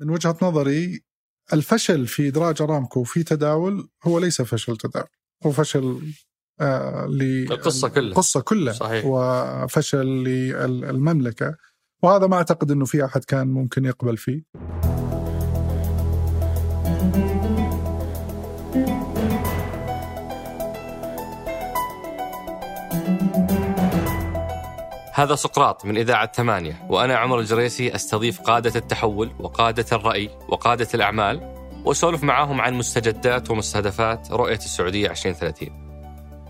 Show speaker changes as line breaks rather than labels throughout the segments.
من وجهة نظري الفشل في إدراج أرامكو في تداول هو ليس فشل تداول هو فشل آه
القصة كلها.
القصة كلها
صحيح.
وفشل للمملكه وهذا ما أعتقد إنه في أحد كان ممكن يقبل فيه.
هذا سقراط من إذاعة ثمانية وأنا عمر الجريسي أستضيف قادة التحول وقادة الرأي وقادة الأعمال وأسولف معاهم عن مستجدات ومستهدفات رؤية السعودية 2030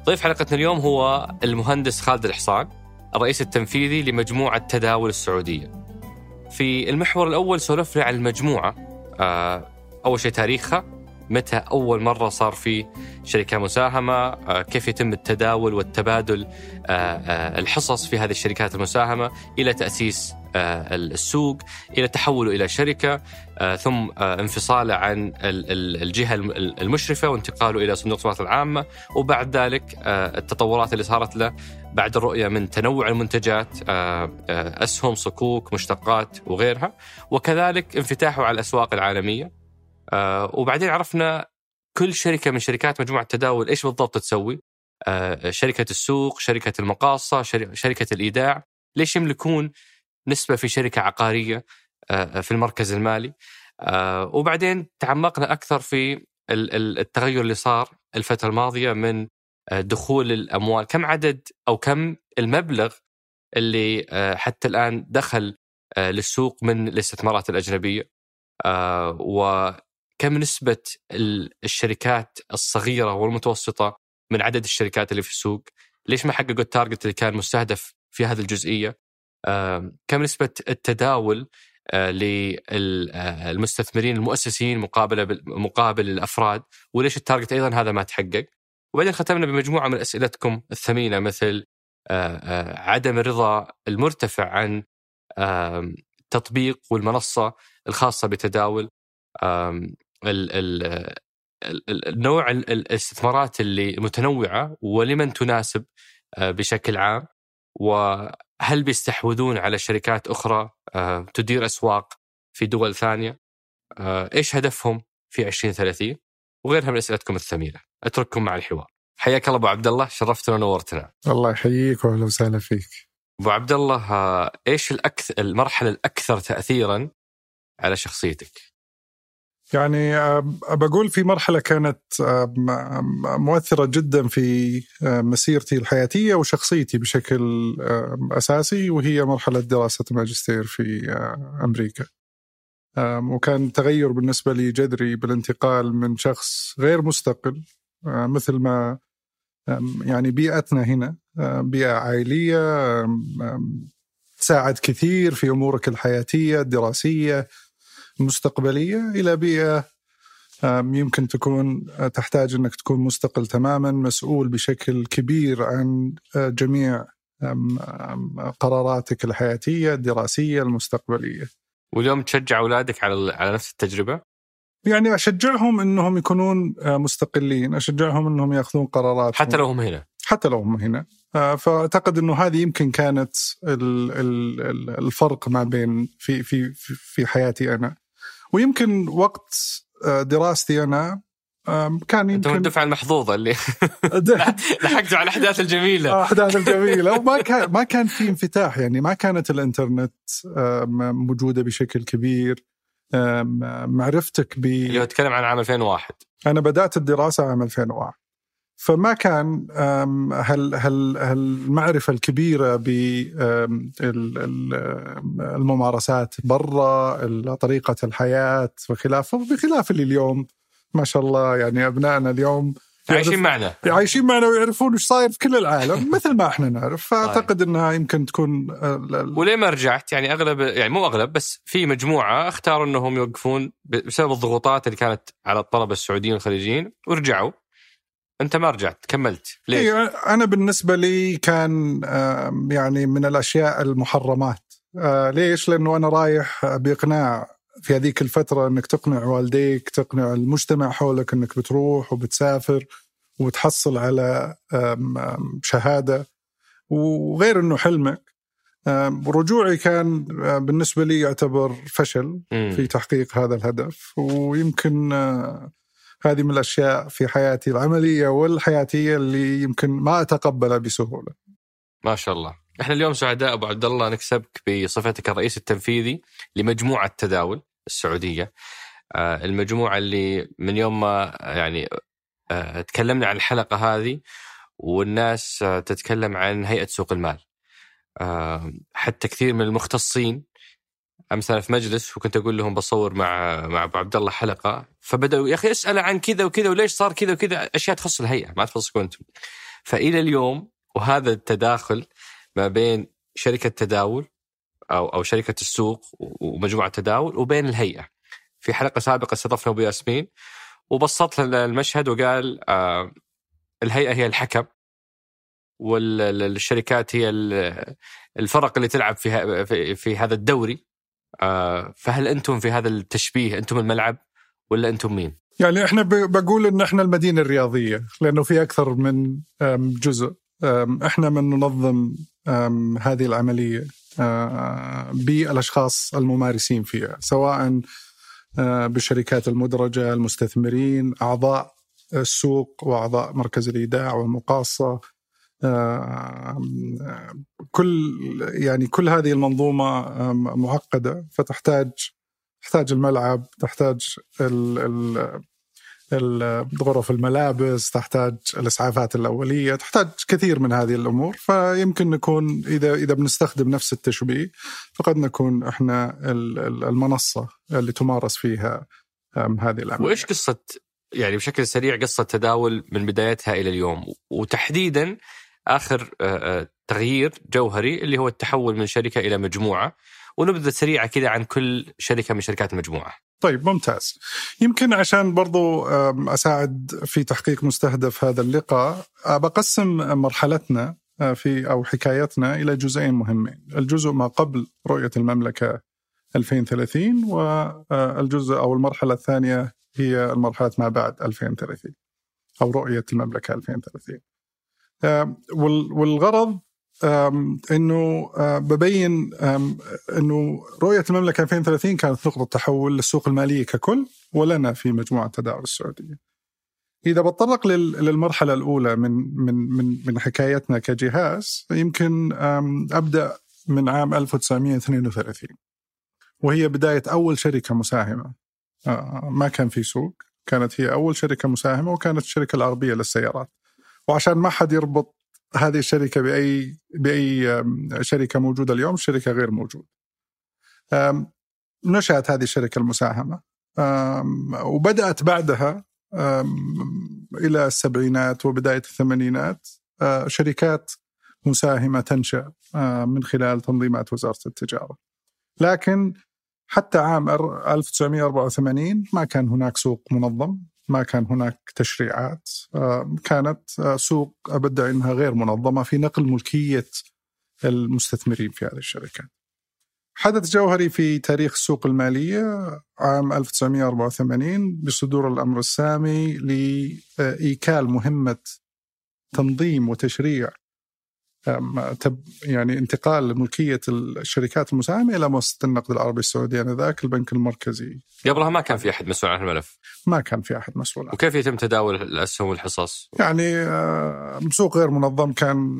ضيف حلقتنا اليوم هو المهندس خالد الحصان الرئيس التنفيذي لمجموعة تداول السعودية. في المحور الأول سولفنا عن المجموعة آه، أول شيء تاريخها متى أول مرة صار في شركة مساهمة؟ آه، كيف يتم التداول والتبادل؟ آه، آه، الحصص في هذه الشركات المساهمة إلى تأسيس السوق إلى تحوله إلى شركة ثم انفصاله عن ال- ال- الجهة الم- المشرفة وانتقاله إلى صندوق السماوات العامة. وبعد ذلك التطورات اللي صارت له بعد الرؤية من تنوع المنتجات أسهم صكوك مشتقات وغيرها. وكذلك انفتاحه على الأسواق العالمية. آه، وبعدين عرفنا كل شركة من شركات مجموعة التداول إيش بالضبط تسوي؟ آه، شركة السوق شركة المقاصة شر- شركة الإيداع. ليش يملكون نسبة في شركة عقارية آه، في المركز المالي؟ آه، وبعدين تعمقنا أكثر في ال- ال- التغير اللي صار الفترة الماضية من آه، دخول الأموال. كم عدد أو كم المبلغ اللي آه، حتى الآن دخل آه، للسوق من الاستثمارات الأجنبية؟ آه، وكم نسبة ال- الشركات الصغيرة والمتوسطة من عدد الشركات اللي في السوق؟ ليش ما حققوا ال target اللي كان مستهدف في هذه الجزئية؟ آه، كم نسبة التداول آه، للمستثمرين المؤسسين مقابل مقابل الأفراد؟ وليش ال target أيضا هذا ما تحقق؟ وبعدين ختمنا بمجموعة من أسئلتكم الثمينة مثل آه، آه، عدم الرضا المرتفع عن التطبيق والمنصة الخاصة بتداول. ال- ال- ال- الاستثمارات اللي متنوعة ولمن تناسب آه، بشكل عام وهل بيستحوذون على شركات أخرى آه، تدير أسواق في دول ثانية؟ آه، إيش هدفهم في 2030 وغيرها من أسئلتكم الثمينة. أترككم مع الحوار. حياك الله أبو عبد الله شرفتنا ونورتنا.
الله يحييك واهلا وسهلا فيك.
أبو عبد الله إيش الاكثر المرحلة الأكثر تاثيرا على شخصيتك؟
يعني آه، بقول في مرحلة كانت آه، م- م- مؤثرة جدا في آه، مسيرتي الحياتية وشخصيتي بشكل آه، أساسي وهي مرحلة دراسة الماجستير في آه، أمريكا. آم، وكان تغير بالنسبة لي جذري بالانتقال من شخص غير مستقل آه، مثل ما يعني بيئتنا هنا آه، آم، آم، تساعد كثير في أمورك الحياتية الدراسية المستقبلية إلى بيئة آم، يمكن تكون آه، تحتاج أنك تكون مستقل تماما مسؤول بشكل كبير عن آه، جميع قراراتك الحياتية الدراسية المستقبلية
واليوم تشجع أولادك على على نفس التجربة
يعني أشجعهم إنهم يكونون آه، مستقلين، أشجعهم إنهم يأخذون قرارات
حتى لو هم هنا
حتى لو هم هنا. فأعتقد إنه هذه يمكن كانت ال- ال- ال- الفرق ما بين في في في- في حياتي أنا. ويمكن وقت آه، دراستي أنا كان
أنت
يمكن
الدفعه المحظوظة اللي لحقتوا على الأحداث الجميلة.
الأحداث الجميلة. وما كان ما كان في انفتاح يعني ما كانت الإنترنت موجودة بشكل كبير. معرفتك ب
هو أتكلم عن عام 2001
أنا بدأت الدراسة عام 2001 فما كان هال هال هالمعرفه الكبيرة بالممارسات برا طريقة الحياة وخلافه بخلاف اللي اليوم ما شاء الله يعني أبنائنا اليوم
عايشين معنا.
عايشين معنا ويعرفون إيش صاير في كل العالم مثل ما إحنا نعرف. فأعتقد إنها يمكن تكون ال-
وليه ما رجعت؟ يعني أغلب يعني مو أغلب بس في مجموعة اختاروا إنهم يوقفون بسبب الضغوطات اللي كانت على الطلبة السعوديين والخليجيين ورجعوا. انت ما رجعت كملت. ليش؟
إيه، أنا بالنسبة لي كان يعني من الأشياء المحرمات. آه، ليش؟ لأنه أنا رايح بإقناع في هذيك الفترة إنك تقنع والديك، تقنع المجتمع حولك إنك بتروح وبتسافر وبتحصل على شهادة. وغير إنه حلمك رجوعي كان بالنسبة لي يعتبر فشل في تحقيق هذا الهدف. ويمكن هذه من الأشياء في حياتي العملية والحياتية اللي يمكن ما أتقبلها بسهولة.
ما شاء الله. إحنا اليوم سعداء أبو عبد الله نكسبك بصفتك الرئيس التنفيذي لمجموعة تداول السعودية. آه، المجموعة اللي من يوم ما يعني آه، تكلمنا عن الحلقة هذه والناس آه، تتكلم عن هيئة سوق المال. حتى كثير من المختصين امس أنا في مجلس وكنت أقول لهم بصور مع مع أبو عبد الله حلقة فبدأوا يا أخي اسأل عن كذا وكذا وليش صار كذا وكذا أشياء تخص الهيئة ما تخصكم أنتم. فإلى اليوم وهذا التداخل ما بين شركة تداول أو أو شركة السوق ومجموعة تداول وبين الهيئة. في حلقة سابقة استضفنا أبو ياسمين وبسط لنا المشهد وقال آه الهيئة هي الحكم والشركات هي الفرق اللي تلعب في في, هذا الدوري فهل أنتم في هذا التشبيه؟ أنتم الملعب ولا أنتم مين؟
يعني إحنا بقول إن إحنا المدينة الرياضية لأنه في أكثر من جزء. إحنا من ننظم هذه العملية آه، بالأشخاص الممارسين فيها سواء آه، بالشركات المدرجة المستثمرين أعضاء السوق وأعضاء مركز الإيداع والمقاصة. كل يعني كل هذه المنظومة معقده فتحتاج تحتاج الملعب تحتاج ال ال غرف الملابس تحتاج الإسعافات الأولية تحتاج كثير من هذه الأمور. فيمكن نكون إذا إذا بنستخدم نفس التشبيه فقد نكون إحنا المنصة اللي تمارس فيها هذه العملية
وإيش قصة يعني بشكل سريع قصة تداول من بدايتها إلى اليوم؟ وتحديدا آخر تغيير جوهري اللي هو التحول من شركة إلى مجموعة ونبذة سريعة كذا عن كل شركة من شركات المجموعه.
طيب ممتاز. يمكن عشان برضو أساعد في تحقيق مستهدف هذا اللقاء بقسم مرحلتنا في أو حكايتنا إلى جزئين مهمين. الجزء ما قبل رؤية المملكة 2030 والجزء أو المرحلة الثانية هي المرحلة ما بعد 2030 أو رؤية المملكة 2030 والغرض إنه ببين إنه رؤية المملكة 2030 كانت نقطه تحول للسوق المالية ككل ولنا في مجموعة التداول السعودية. إذا بتطرق للمرحلة الأولى من من من من حكايتنا كجهاز يمكن أبدأ من عام 1932 وهي بداية أول شركة مساهمة ما كان في سوق كانت هي أول شركة مساهمة وكانت الشركة العربيه للسيارات. وعشان ما حد يربط هذه الشركة باي بأي شركة موجودة اليوم شركة غير موجودة. نشأت هذه الشركة المساهمة وبدأت بعدها إلى السبعينات وبداية الثمانينات شركات مساهمة تنشأ من خلال تنظيمات وزارة التجارة. لكن حتى عام 1984 ما كان هناك سوق منظم ما كان هناك تشريعات آه، كانت آه، سوق أبدأ أنها غير منظمة في نقل ملكية المستثمرين في هذه الشركات حدث جوهري في تاريخ السوق المالية عام 1984 بصدور الأمر السامي لإيكال مهمة تنظيم وتشريع يعني انتقال ملكية الشركات المساهمة إلى مؤسسة النقد العربي السعودي آنذاك البنك المركزي.
قبلها ما كان في أحد مسؤول عن الملف.
ما كان في أحد مسؤول عنه.
وكيف يتم تداول الأسهم والحصص؟
يعني سوق غير منظم كان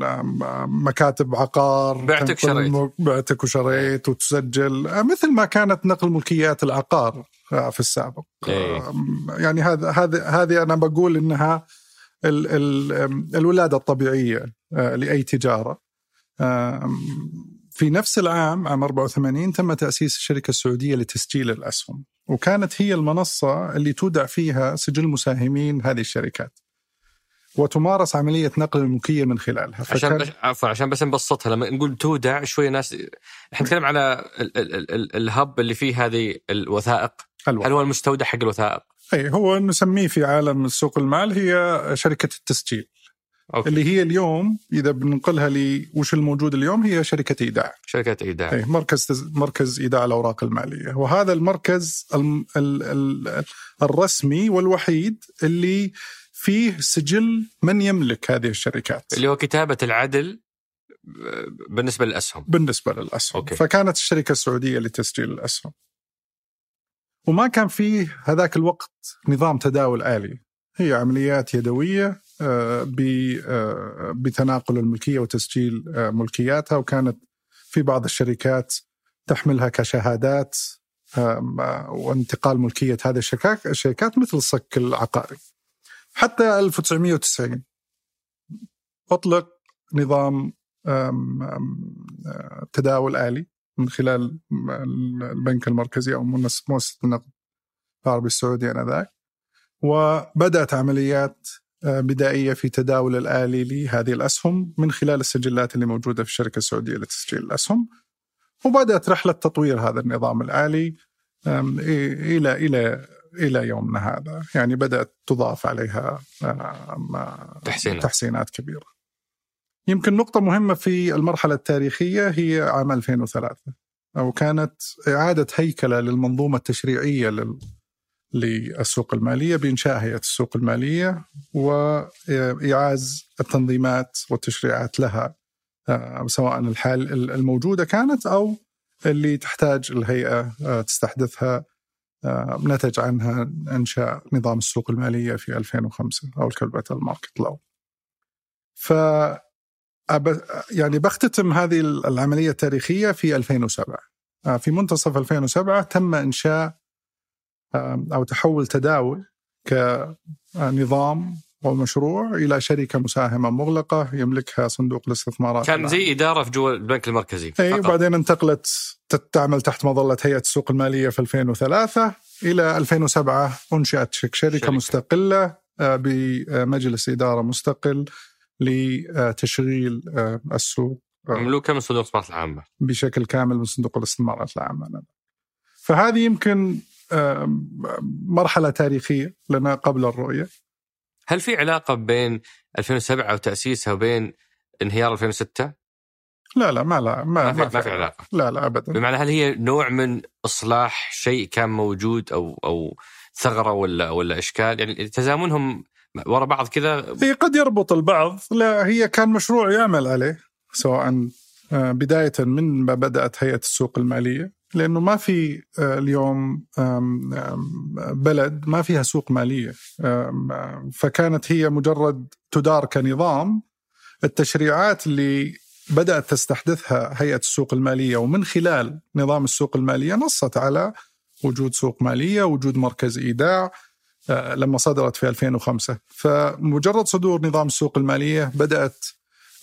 مكاتب عقار
بعتك شريت
بعتك وشريت وتسجل مثل ما كانت نقل ملكيات العقار في السابق. إيه. يعني هذا هذه هذه أنا بقول إنها ال ال الولادة الطبيعية آه، لأي تجارة. في نفس العام عام 84 تم تأسيس الشركة السعودية لتسجيل الأسهم. وكانت هي المنصة اللي تودع فيها سجل مساهمين هذه الشركات. وتمارس عملية نقل الملكيه من خلالها.
عشان بش... عفوا عشان بس نبسطها. لما نقول تودع شوية ناس إحنا نتكلم على ال... ال... ال... ال hub اللي فيه هذه الوثائق. الوثائق. هل هو المستودع حق الوثائق؟
اي هو نسميه في عالم سوق المال هي شركة التسجيل. okay. اللي هي اليوم إذا بننقلها لي وش الموجود اليوم هي شركة إيداع.
شركة إيداع.
اي مركز مركز إيداع الأوراق المالية. وهذا المركز ال ال ال الرسمي والوحيد اللي فيه سجل من يملك هذه الشركات.
اللي هو كتابة العدل بالنسبة للأسهم.
بالنسبة للأسهم.
أوكي.
فكانت الشركة السعودية لتسجيل الأسهم. وما كان فيه هذاك الوقت نظام تداول آلي. هي عمليات يدوية آه، آه، بتناقل الملكية وتسجيل آه، ملكياتها وكانت في بعض الشركات تحملها كشهادات وانتقال ملكية هذه الشركات مثل الصك العقاري. حتى 1990 أطلق نظام تداول آلي. من خلال البنك المركزي مؤسسة مؤسسة النقد العربي السعودي آنذاك. وبدأت عمليات آه، بدائية في تداول الآلي لهذه الأسهم من خلال السجلات اللي موجودة في الشركة السعودية لتسجيل الأسهم. وبدأت رحلة تطوير هذا النظام الآلي آم، إلى إلى إلى يومنا هذا. يعني بدأت تضاف عليها آم،
تحسينات.
تحسينات كبيرة. يمكن نقطة مهمة في المرحلة التاريخية هي عام 2003 أو كانت إعادة هيكلة للمنظومة التشريعية لل... للسوق المالية بإنشاء هيئة السوق المالية وإعاز التنظيمات والتشريعات لها آه، سواء الحال الموجودة كانت أو اللي تحتاج الهيئة آه، تستحدثها آه، نتج عنها إنشاء نظام السوق المالية في 2005 أو ال Capital Market Law. يعني بختتم هذه العملية التاريخية في 2007 آه، في منتصف 2007 تم إنشاء آه، أو تحول تداول كنظام ومشروع إلى شركة مساهمة مغلقة يملكها صندوق الاستثمارات
كان. زي إدارة في جوا البنك المركزي فقط.
وبعدين انتقلت تعمل تحت مظلة هيئة السوق المالية في 2003 إلى 2007 انشئت شك- شركة,
شركة.
مستقلة آه، بمجلس إدارة مستقل لتشغيل آه، السوق آه،
مملوكه من صندوق الاستثمارات العامة؟
بشكل كامل من صندوق الاستثمارات العامة. فهذه يمكن آه، مرحلة تاريخية لنا قبل الرؤية.
هل في علاقة بين 2007 وتأسيسها وبين انهيار 2006
لا لا ما لا ما,
ما في- ما في علاقة.
لا لا ابدا.
بمعنى هل هي نوع من إصلاح شيء كان موجود أو أو ثغرة ولا ولا إشكال؟ يعني تزامنهم ورا بعض كذا؟
هي قد يربط البعض. لا هي كان مشروع يعمل عليه سواء آه، بداية من ما بدأت هيئة السوق المالية لأنه ما في آه، اليوم بلد ما فيها سوق مالية. فكانت هي مجرد تدار كنظام التشريعات اللي بدأت تستحدثها هيئة السوق المالية ومن خلال نظام السوق المالية نصت على وجود سوق مالية وجود مركز إيداع لما صدرت في 2005 فمجرد صدور نظام السوق المالية بدأت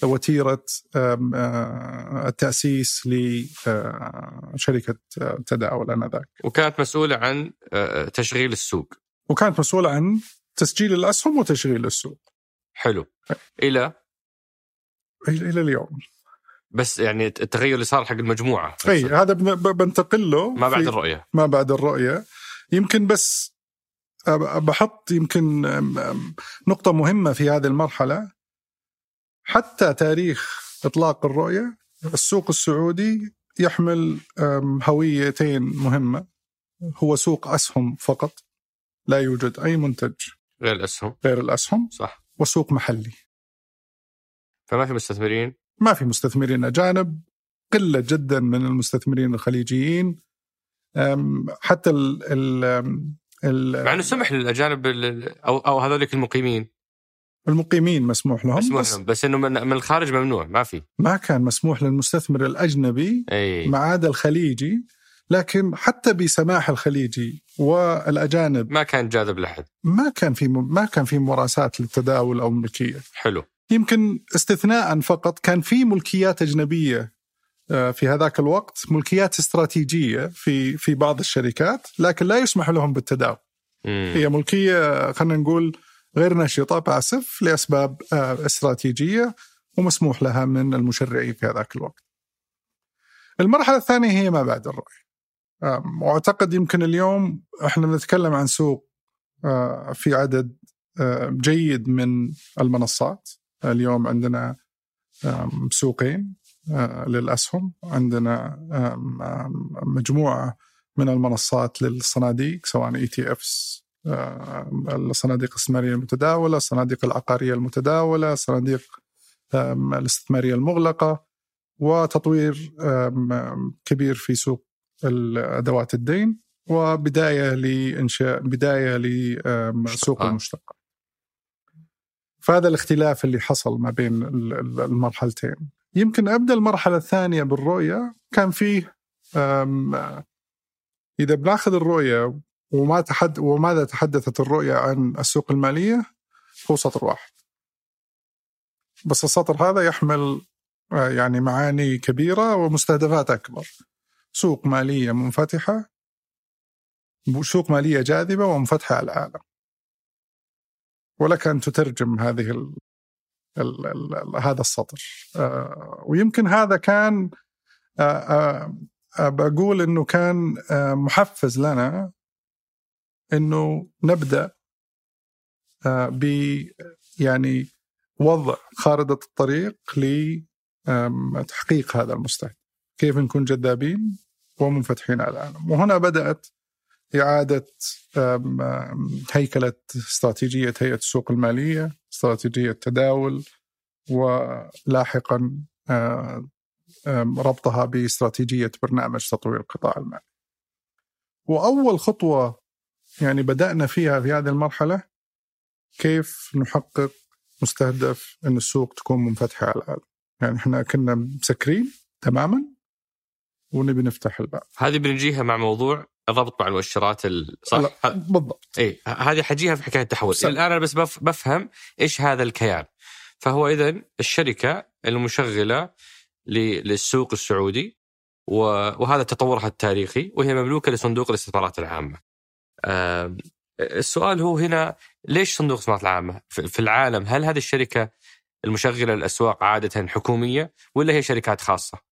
وتيرة آه، التأسيس لشركة تداول آنذاك.
وكانت مسؤولة عن آه، تشغيل السوق.
وكانت مسؤولة عن تسجيل الأسهم وتشغيل السوق.
حلو. إلى؟
إلى اليوم.
بس يعني التغير اللي صار حق المجموعة.
أي هذا بنتقل له
ما بعد الرؤية.
ما بعد الرؤية. يمكن بس بحط يمكن نقطة مهمة في هذه المرحلة. حتى تاريخ إطلاق الرؤية السوق السعودي يحمل هويتين مهمة. هو سوق أسهم فقط لا يوجد أي منتج
غير الأسهم.
غير الأسهم.
صح.
وسوق محلي.
فما في مستثمرين؟
ما في مستثمرين. أجانب قلة جدا من المستثمرين الخليجيين. حتى ال-
مع إنه سمح للأجانب أو أو هذولك المقيمين.
المقيمين مسموح لهم
مسموح
بس
لهم بس إنه من, من الخارج ممنوع ما في.
ما كان مسموح للمستثمر الأجنبي
إي.
ما عدا الخليجي لكن حتى بسماح الخليجي والأجانب
ما كان جاذب لاحد
ما كان في ما كان في ممارسات للتداول أو ملكية.
حلو.
يمكن استثناء فقط كان في ملكيات أجنبية آه، في هذاك الوقت ملكيات استراتيجية في في بعض الشركات لكن لا يسمح لهم بالتداول. هي ملكية خلينا نقول غير نشطة بأسف لأسباب آه، استراتيجية ومسموح لها من المشرعين في هذاك الوقت. المرحلة الثانية هي ما بعد الرؤية. آم، وأعتقد يمكن اليوم إحنا نتكلم عن سوق آه، في عدد آه، جيد من المنصات. اليوم عندنا سوقين. آه، للأسهم عندنا مجموعة من المنصات للصناديق سواء اي تي افس الصناديق الاستثماريه المتداولة، الصناديق العقارية المتداولة، الصناديق الاستثمارية المغلقة، وتطوير كبير في سوق ادوات الدين وبداية لإنشاء بداية لسوق المشتقات. فهذا الاختلاف اللي حصل ما بين المرحلتين. يمكن أبدأ المرحلة الثانية بالرؤية كان فيه إذا بناخذ الرؤية وما تحد وماذا تحدثت الرؤية عن السوق المالية هو سطر واحد. بس السطر هذا يحمل آه، يعني معاني كبيرة ومستهدفات أكبر. سوق مالية منفتحة سوق مالية جاذبة ومنفتحة على العالم. ولك أن تترجم هذه ال ال ال هذا السطر. آه، ويمكن هذا كان آه، بقول إنه كان محفز لنا إنه نبدأ ب يعني وضع خارطة الطريق لتحقيق هذا المستهدف. كيف نكون جذابين ومنفتحين على العالم. وهنا بدأت إعادة هيكلة استراتيجية هيئة السوق المالية استراتيجية تداول ولاحقا ربطها باستراتيجية برنامج تطوير القطاع المالي. وأول خطوة يعني بدأنا فيها في هذه المرحلة كيف نحقق مستهدف إن السوق تكون منفتحة على العالم. يعني إحنا كنا مسكرين تماما ونبي نفتح الباب.
هذه بنجيها مع موضوع الربط مع المؤشرات صح؟
بالضبط.
اي هذه حجيها في حكاية التحول، الآن أنا بس بفهم إيش هذا الكيان. فهو اذا الشركة المشغلة للسوق السعودي وهذا تطورها التاريخي وهي مملوكة لصندوق الاستثمارات العامة. السؤال هو هنا ليش صندوق الاستثمارات العامة؟ في العالم هل هذه الشركة المشغلة للأسواق عادة حكومية ولا هي شركات خاصة؟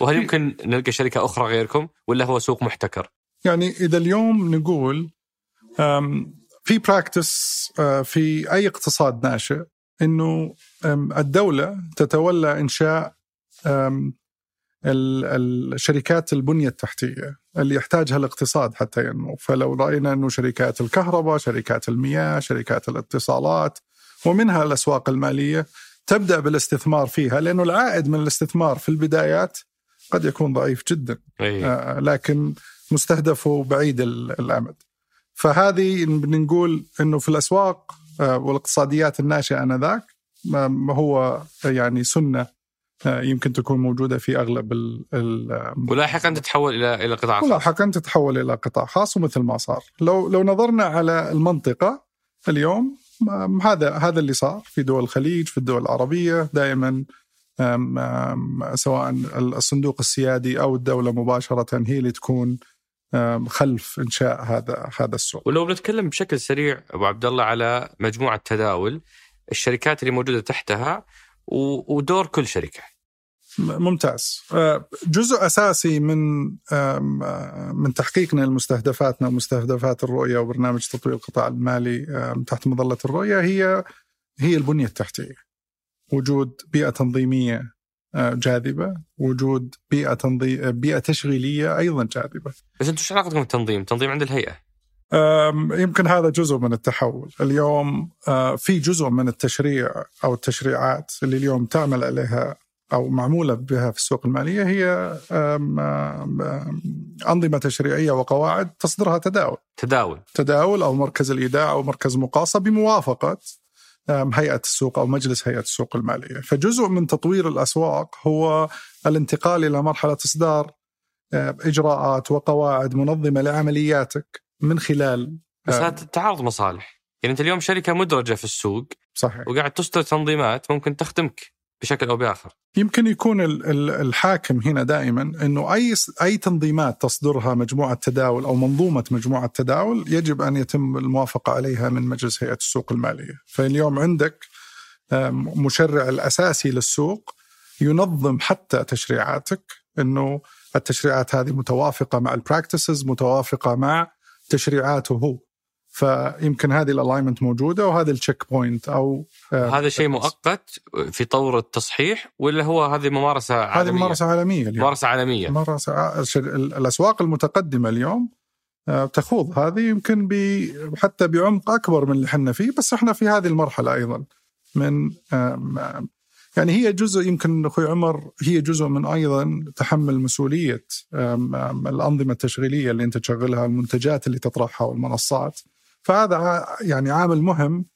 وهل يمكن نلقى شركة أخرى غيركم ولا هو سوق محتكر؟
يعني إذا اليوم نقول في براكتس في أي اقتصاد ناشئ إنه الدولة تتولى إنشاء الشركات البنية التحتية اللي يحتاجها الاقتصاد حتى ينمو، فلو رأينا إنه شركات الكهرباء، شركات المياه، شركات الاتصالات ومنها الأسواق المالية تبدأ بالاستثمار فيها لأنه العائد من الاستثمار في البدايات قد يكون ضعيف جدا
أيه.
آه لكن مستهدفه بعيد الأمد. فهذه بنقول إنه في الأسواق آه والاقتصاديات الناشئة آنذاك هو يعني سنة آه، يمكن تكون موجودة في أغلب ال ال
ولاحقا تتحول إلى إلى قطاع
خاص. ولاحقا تتحول إلى قطاع خاص ومثل ما صار. لو لو نظرنا على المنطقة اليوم هذا هذا اللي صار في دول الخليج في الدول العربية دائما سواء الصندوق السيادي أو الدولة مباشرة هي اللي تكون خلف إنشاء هذا هذا السوق.
ولو بنتكلم بشكل سريع أبو عبد الله على مجموعة تداول الشركات اللي موجودة تحتها ودور كل شركة.
ممتاز. آه، جزء أساسي من من تحقيقنا لمستهدفاتنا ومستهدفات الرؤية وبرنامج تطوير القطاع المالي تحت مظلة الرؤية هي هي البنية التحتية. وجود بيئة تنظيمية آه، جاذبة، وجود بيئة تنظيم بيئة تشغيلية أيضا جاذبة.
بس أنتم شو علاقتكم بالتنظيم؟ التنظيم عند الهيئة.
يمكن هذا جزء من التحول اليوم آه، في جزء من التشريع أو التشريعات اللي اليوم تعمل عليها أو معمولة بها في السوق المالية هي أنظمة تشريعية وقواعد تصدرها تداول.
تداول.
تداول أو مركز الإيداع أو مركز مقاصة بموافقة هيئة السوق أو مجلس هيئة السوق المالية. فجزء من تطوير الأسواق هو الانتقال إلى مرحلة إصدار إجراءات وقواعد منظمة لعملياتك من خلال
بس هذا تعارض مصالح. يعني أنت اليوم شركة مدرجة في السوق
صحيح.
وقاعد تصدر تنظيمات ممكن تخدمك. بشكل أو بآخر.
يمكن يكون الحاكم هنا دائما إنه أي أي تنظيمات تصدرها مجموعة تداول أو منظومة مجموعة تداول يجب أن يتم الموافقة عليها من مجلس هيئة السوق المالية، فاليوم عندك مشرع الأساسي للسوق ينظم حتى تشريعاتك إنه التشريعات هذه متوافقة مع البراكتسز متوافقة مع تشريعاته هو. فيمكن هذه ال alignment موجودة وهذا ال checkpoint أو
آه، هذا شيء مؤقت في طور التصحيح ولا هو هذه ممارسة عالمية؟
هذه ممارسة عالمية اليوم.
ممارسة عالمية.
ممارسة الأسواق المتقدمة اليوم آه، تخوض هذه يمكن حتى بعمق أكبر من اللي إحنا فيه بس إحنا في هذه المرحلة أيضا. من يعني هي جزء يمكن أخوي عمر هي جزء من أيضا تحمل مسؤولية الأنظمة التشغيلية اللي أنت تشغلها المنتجات اللي تطرحها والمنصات. فهذا يعني عامل مهم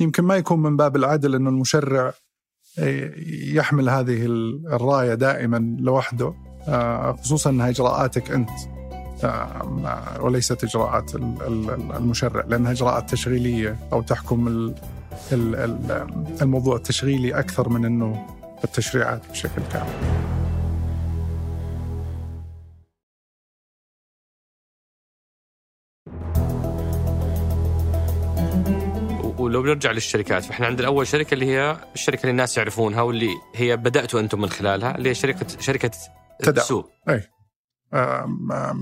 يمكن ما يكون من باب العدل إنه المشرع يحمل هذه الراية دائما لوحده آه، خصوصا إنها إجراءاتك أنت آه، وليست إجراءات المشرع لأنها إجراءات تشغيلية أو تحكم الموضوع التشغيلي أكثر من إنه التشريعات بشكل كامل.
ولو بنرجع للشركات فإحنا عندنا اول شركة اللي هي الشركة اللي الناس يعرفونها واللي هي بدأتوا أنتم من خلالها اللي هي شركه شركة
تداول. السوق. أي.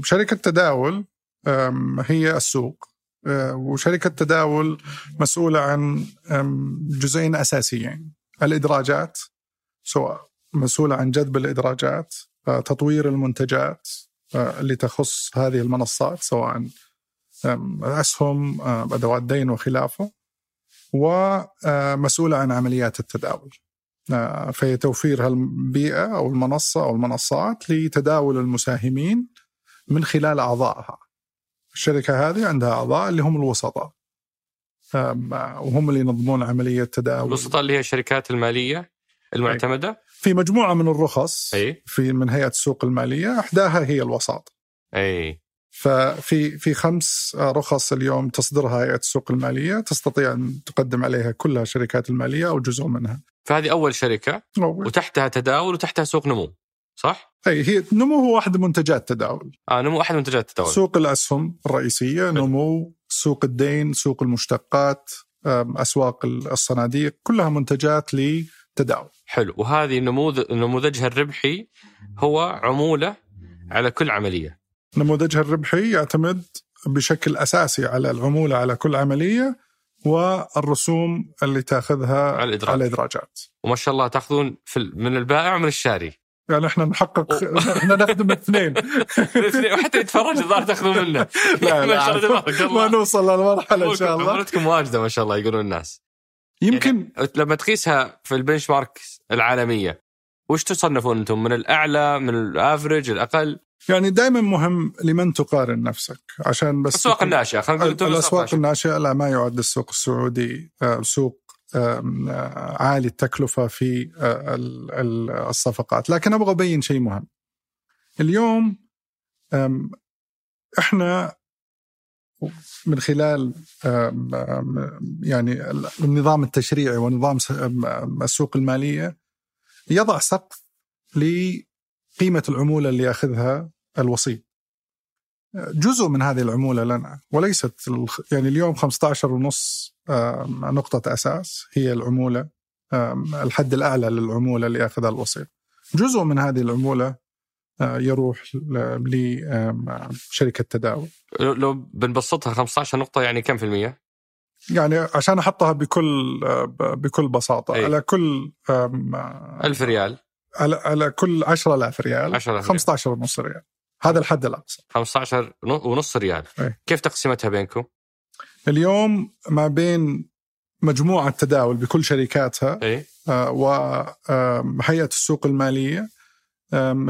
شركة تداول هي السوق. أه، وشركة تداول مسؤولة عن جزئين أساسيين. الإدراجات سواء مسؤولة عن جذب الإدراجات أه، تطوير المنتجات أه، اللي تخص هذه المنصات سواء أسهم أدوات دين وخلافة. ومسؤولة عن عمليات التداول. آه، في توفير البيئة أو المنصة أو المنصات لتداول المساهمين من خلال أعضائها. الشركة هذه عندها أعضاء اللي هم الوسطاء. وهم اللي ينظمون عملية التداول
الوسطاء اللي هي الشركات المالية المعتمدة.
في مجموعة من الرخص أي. في من هيئة السوق المالية إحداها هي الوساط.
أي.
ففي في خمس رخص اليوم تصدرها هيئه السوق المالية تستطيع أن تقدم عليها كلها الشركات المالية أو جزء منها.
فهذه أول شركة أول. وتحتها تداول وتحتها سوق نمو صح؟
أي هي نمو هو واحد منتجات تداول.
آه نمو احد منتجات التداول.
سوق الأسهم الرئيسية نمو سوق الدين سوق المشتقات أسواق الصناديق كلها منتجات لتداول.
حلو وهذه نموذج نموذجها الربحي هو عمولة على كل عملية.
نموذجها الربحي يعتمد بشكل أساسي على العمولة على كل عملية والرسوم اللي تأخذها على, الإدراج. على الإدراجات.
وما شاء الله تأخذون في من البائع ومن الشاري.
يعني إحنا نحقق إحنا نخدم الاثنين
الاثنين وحتى يتفرج الظاهر تأخذون منه.
لا لا ما, نوصل للمرحلة إن شاء الله.
عملتكم واجدة ما شاء الله يقولون الناس.
يمكن
يعني لما تقيسها في البنش مارك العالمية وش تصنفون أنتم؟ من الأعلى من الافرج الأقل؟
يعني دائما مهم لمن تقارن نفسك عشان بس
الأسواق الناشئة خلينا
نقول الأسواق الناشئة. لا ما يعد السوق السعودي آه، سوق آه، عالي التكلفة في آه، الصفقات. لكن أبغى أبين شيء مهم. اليوم إحنا من خلال يعني النظام التشريعي ونظام السوق المالية يضع سقف لقيمة العمولة اللي يأخذها الوسيط. جزء من هذه العمولة لنا وليست يعني اليوم 15 ونص نقطة أساس هي العمولة الحد الأعلى للعمولة اللي ياخذها الوسيط. جزء من هذه العمولة يروح لشركة تداول.
لو بنبسطها 15 نقطة يعني كم في المية؟
يعني عشان أحطها بكل بكل بساطة. أي. على كل
ألف ريال.
على على كل 10000 ريال 15 ونص ريال. هذا الحد الأقصى
15 ونص ريال أي. كيف تقسيمتها بينكم؟
اليوم ما بين مجموعة تداول بكل شركاتها
أي.
آه وهيئه السوق المالية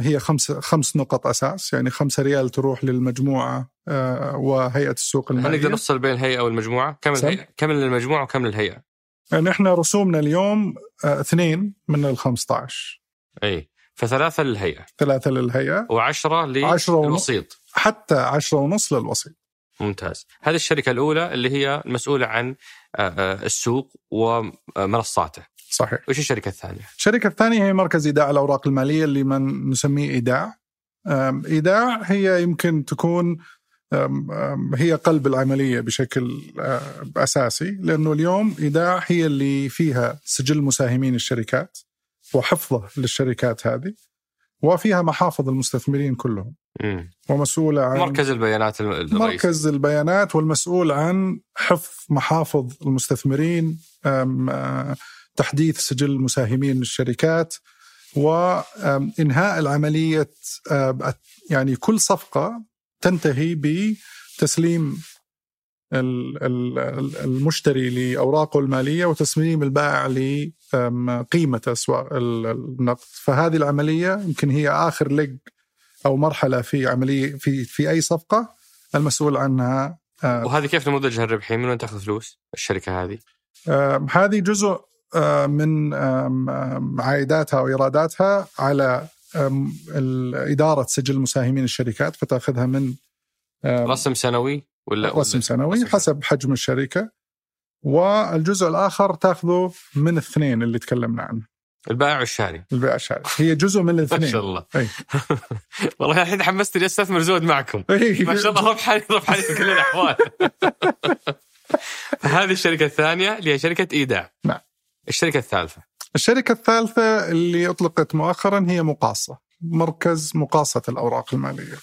هي خمس خمس نقط أساس يعني خمسة ريال تروح للمجموعة آه وهيئة السوق الماليه
هل نقدر نفصل بين الهيئة والمجموعة؟ كم الهيئه؟ كم للمجموعة وكم للهيئة؟
يعني إحنا رسومنا اليوم آه اثنين من ال 15
اي فثلاثة للهيئة.
ثلاثة للهيئة.
وعشرة للوسيط.
حتى عشرة ونص للوسيط.
ممتاز. هذه الشركة الأولى اللي هي المسؤولة عن آه، آه، السوق ومنصاته.
صحيح.
وش الشركة الثانية؟
الشركة الثانية هي مركز إيداع الأوراق المالية اللي من نسميه إيداع. إيداع هي يمكن تكون هي قلب العملية بشكل آه، أساسي لأنه اليوم إيداع هي اللي فيها سجل مساهمين الشركات. وحفظة للشركات هذه وفيها محافظ المستثمرين كلهم
مم.
ومسؤولة عن
مركز البيانات الرئيسي.
مركز البيانات والمسؤول عن حفظ محافظ المستثمرين تحديث سجل مساهمين الشركات وإنهاء العملية يعني كل صفقة تنتهي بتسليم المشتري لأوراقه المالية وتسليم البائع لقيمه أسواق النقد فهذه العملية يمكن هي آخر لق أو مرحلة في عملية في في أي صفقة المسؤول عنها
وهذه كيف نموذجها الربحي؟ من وين تأخذ فلوس الشركة هذه؟
هذه جزء من عائداتها وايراداتها على إدارة سجل مساهمين الشركات فتاخذها من
رسم سنوي ولا
رسم سنوي حسب حجم الشركة. والجزء الآخر تأخذه من الاثنين اللي تكلمنا عنه.
البائع والشاري.
البائع والشاري. هي جزء من الاثنين
ما شاء الله. والله الحين حمستني أستثمر زود معكم. ما شاء الله ربحاني ربحاني في كل الأحوال. هذه الشركة الثانية اللي هي شركة إيداع.
نعم.
الشركة الثالثة.
الشركة الثالثة اللي أطلقت مؤخرا هي مقاصة. مركز مقاصة الأوراق المالية.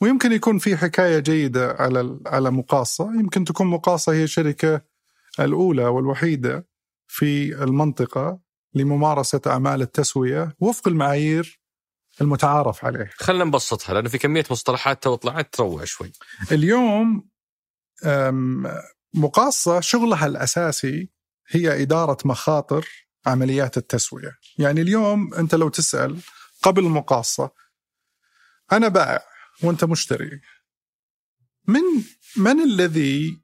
ويمكن يكون في حكاية جيدة على على مقاصة. يمكن تكون مقاصة هي الشركة الأولى والوحيدة في المنطقة لممارسة أعمال التسوية وفق المعايير المتعارف عليها
خلينا نبسطها لأنه في كمية مصطلحات تو طلعت تروع شوي.
اليوم مقاصة شغلها الأساسي هي إدارة مخاطر عمليات التسوية. يعني اليوم أنت لو تسأل قبل المقاصة أنا بائع وأنت مشتري. من من الذي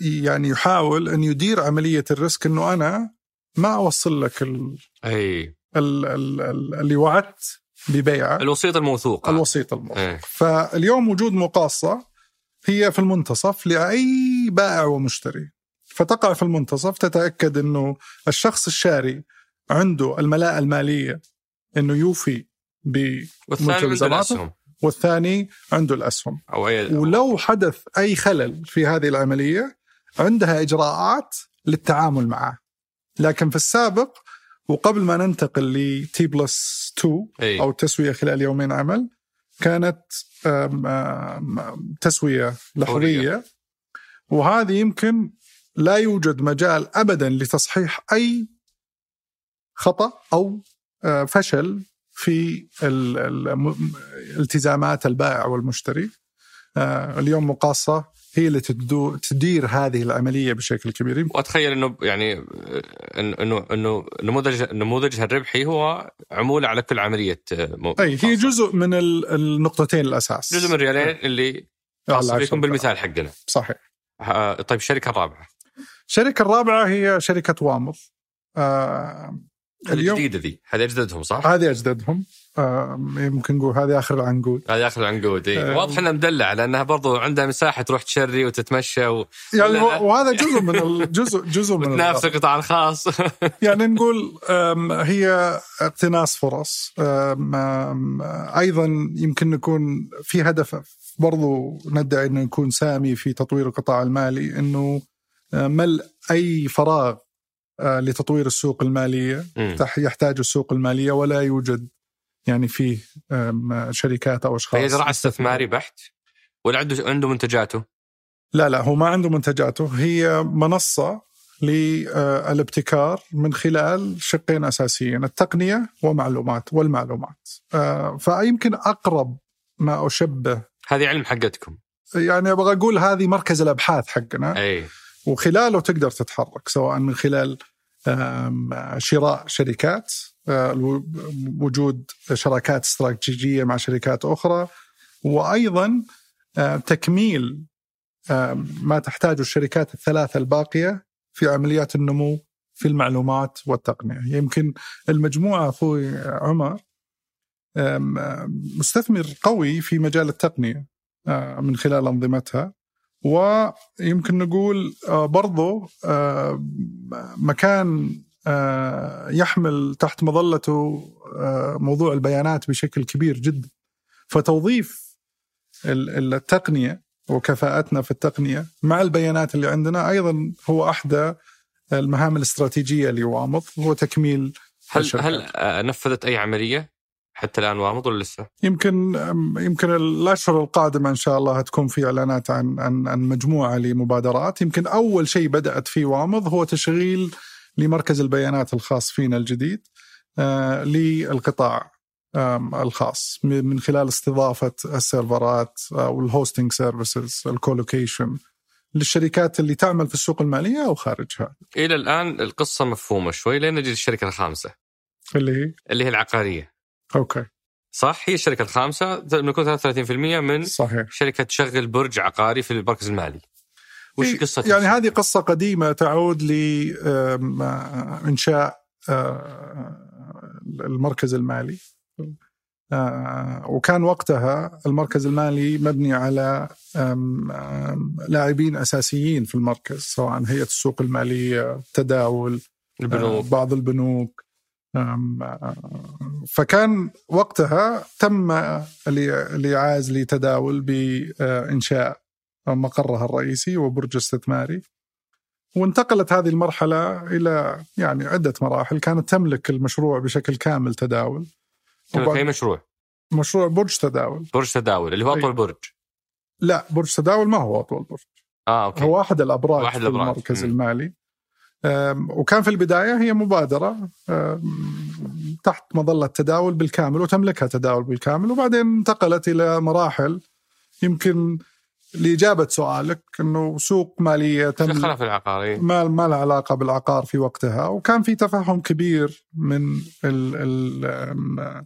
يعني يحاول أن يدير عملية الريسك أنه أنا ما أوصل لك ال
أي.
ال ال ال اللي وعدت ببيعه
الوسيط الموثوق.
الوسيط الموثوق. أي. فاليوم وجود مقاصة هي في المنتصف لأي بائع ومشتري. فتقع في المنتصف تتأكد إنه الشخص الشاري عنده الملاءه المالية إنه يوفي
بملتزماته
والثاني عنده الأسهم.
أو أي...
ولو حدث أي خلل في هذه العملية عندها إجراءات للتعامل معه. لكن في السابق وقبل ما ننتقل لتي بلس 2
أي.
أو تسوية خلال يومين عمل كانت تسوية لحظية. وهذه يمكن لا يوجد مجال ابدا لتصحيح أي خطأ أو فشل في التزامات البائع والمشتري. اليوم مقاصة هي اللي تدير هذه العملية بشكل كبير.
وأتخيل إنه يعني انه إنه نموذج نموذجها الربحي هو عمولة على كل عملية
أي هي جزء من النقطتين الأساس.
جزء من الريالين اللي يكون بالمثال حقنا.
صحيح.
طيب الشركة الرابعة.
الشركة الرابعة هي شركة وامض آه
اليوم؟ الجديده ذي. هذه أجدادهم صح؟
هذه أجدادهم. آه ممكن نقول هذه آخر العنقود.
هذه آخر العنقود اي آه واضح إنها مدلعة لأنها برضو عندها مساحة تروح تشري وتتمشى و...
يعني وهذا جزء من الجزء جزء من
تنافس القطاع الخاص.
يعني نقول هي اقتناص فرص. أيضا يمكن نكون في هدف برضو ندعي إنه يكون سامي في تطوير القطاع المالي إنه ملء أي فراغ لتطوير السوق المالية. يحتاج السوق المالية ولا يوجد يعني فيه شركات أو أشخاص.
هي زراعه استثماري بحت؟ ولا عنده عنده منتجاته؟
لا لا هو ما عنده منتجاته. هي منصة للابتكار من خلال شقين أساسيين التقنية ومعلومات والمعلومات. فيمكن أقرب ما أشبه.
هذه علم حقتكم.
يعني أبغى أقول هذه مركز الأبحاث حقنا.
اي
وخلاله تقدر تتحرك سواء من خلال شراء شركات وجود شراكات استراتيجية مع شركات أخرى وأيضا تكميل ما تحتاجه الشركات الثلاثة الباقية في عمليات النمو في المعلومات والتقنية. يمكن المجموعة أخوي عمر مستثمر قوي في مجال التقنية من خلال أنظمتها. ويمكن نقول برضو مكان يحمل تحت مظلته موضوع البيانات بشكل كبير جدا. فتوظيف التقنية وكفاءتنا في التقنية مع البيانات اللي عندنا أيضا هو أحدى المهام الاستراتيجية لوامض هو تكميل
هل هل نفذت أي عملية؟ حتى الآن وامض ولا لسه؟
يمكن يمكن الأشهر القادمة إن شاء الله تكون في إعلانات عن عن عن مجموعة لمبادرات، يمكن أول شيء بدأت فيه وامض هو تشغيل لمركز البيانات الخاص فينا الجديد آه للقطاع آه الخاص من خلال استضافة السيرفرات أو ال hosting services ال colocation للشركات اللي تعمل في السوق المالية أو خارجها.
إلى الآن القصة مفهومة شوي لين نجي للشركة الخامسة.
اللي هي؟
اللي هي العقارية.
أوكي.
صح؟ هي الشركة الخامسة نكون 33% من
صحيح.
شركة تشغل برج عقاري في المركز المالي. وش قصة
يعني هذه قصة قديمة تعود لانشاء المركز المالي. آه، وكان وقتها المركز المالي مبني على لاعبين أساسيين في المركز سواء هيئة السوق المالية تداول
البنوك.
آه، بعض البنوك. آه، فكان وقتها تم الإ- الإعاز لتداول بإنشاء مقرها الرئيسي وبرج استثماري. وانتقلت هذه المرحلة إلى يعني عدة مراحل كانت تملك المشروع بشكل كامل تداول.
تملك أي مشروع؟
مشروع برج تداول.
برج تداول اللي هو أطول
أي.
برج.
لا برج تداول ما هو أطول برج.
آه okay.
هو واحد الأبراج
واحد
في
الأبراج.
المركز
مم.
المالي. وكان في البداية هي مبادرة أم، تحت مظلة تداول بالكامل وتملكها تداول بالكامل وبعدين انتقلت إلى مراحل يمكن لإجابة سؤالك أنه سوق مالية
دخلها
تملك
في العقاري
ما ما لها علاقة بالعقار في وقتها وكان في تفهم كبير من ال ال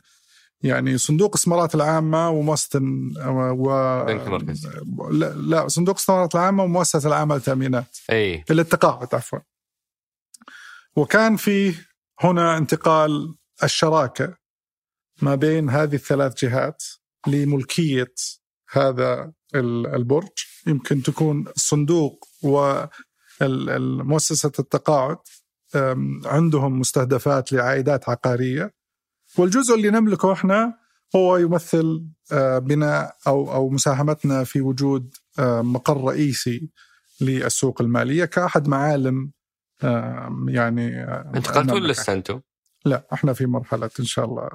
يعني صندوق الاستثمارات العامة ومؤسسة و
بنك المركزي.
لا, لا صندوق الاستثمارات العامة ومؤسسة العامة للتأمينات
اي
الاتقاعد عفوا. وكان في هنا انتقال الشراكة ما بين هذه الثلاث جهات لملكية هذا ال- البرج. يمكن تكون الصندوق ومؤسسة التقاعد عندهم مستهدفات لعائدات عقارية. والجزء اللي نملكه إحنا هو يمثل آه، بناء أو أو مساهمتنا في وجود آه، مقر رئيسي للسوق المالية كأحد معالم يعني
انتقلتوا ولا. لسه أنتم؟
لا إحنا في مرحلة إن شاء الله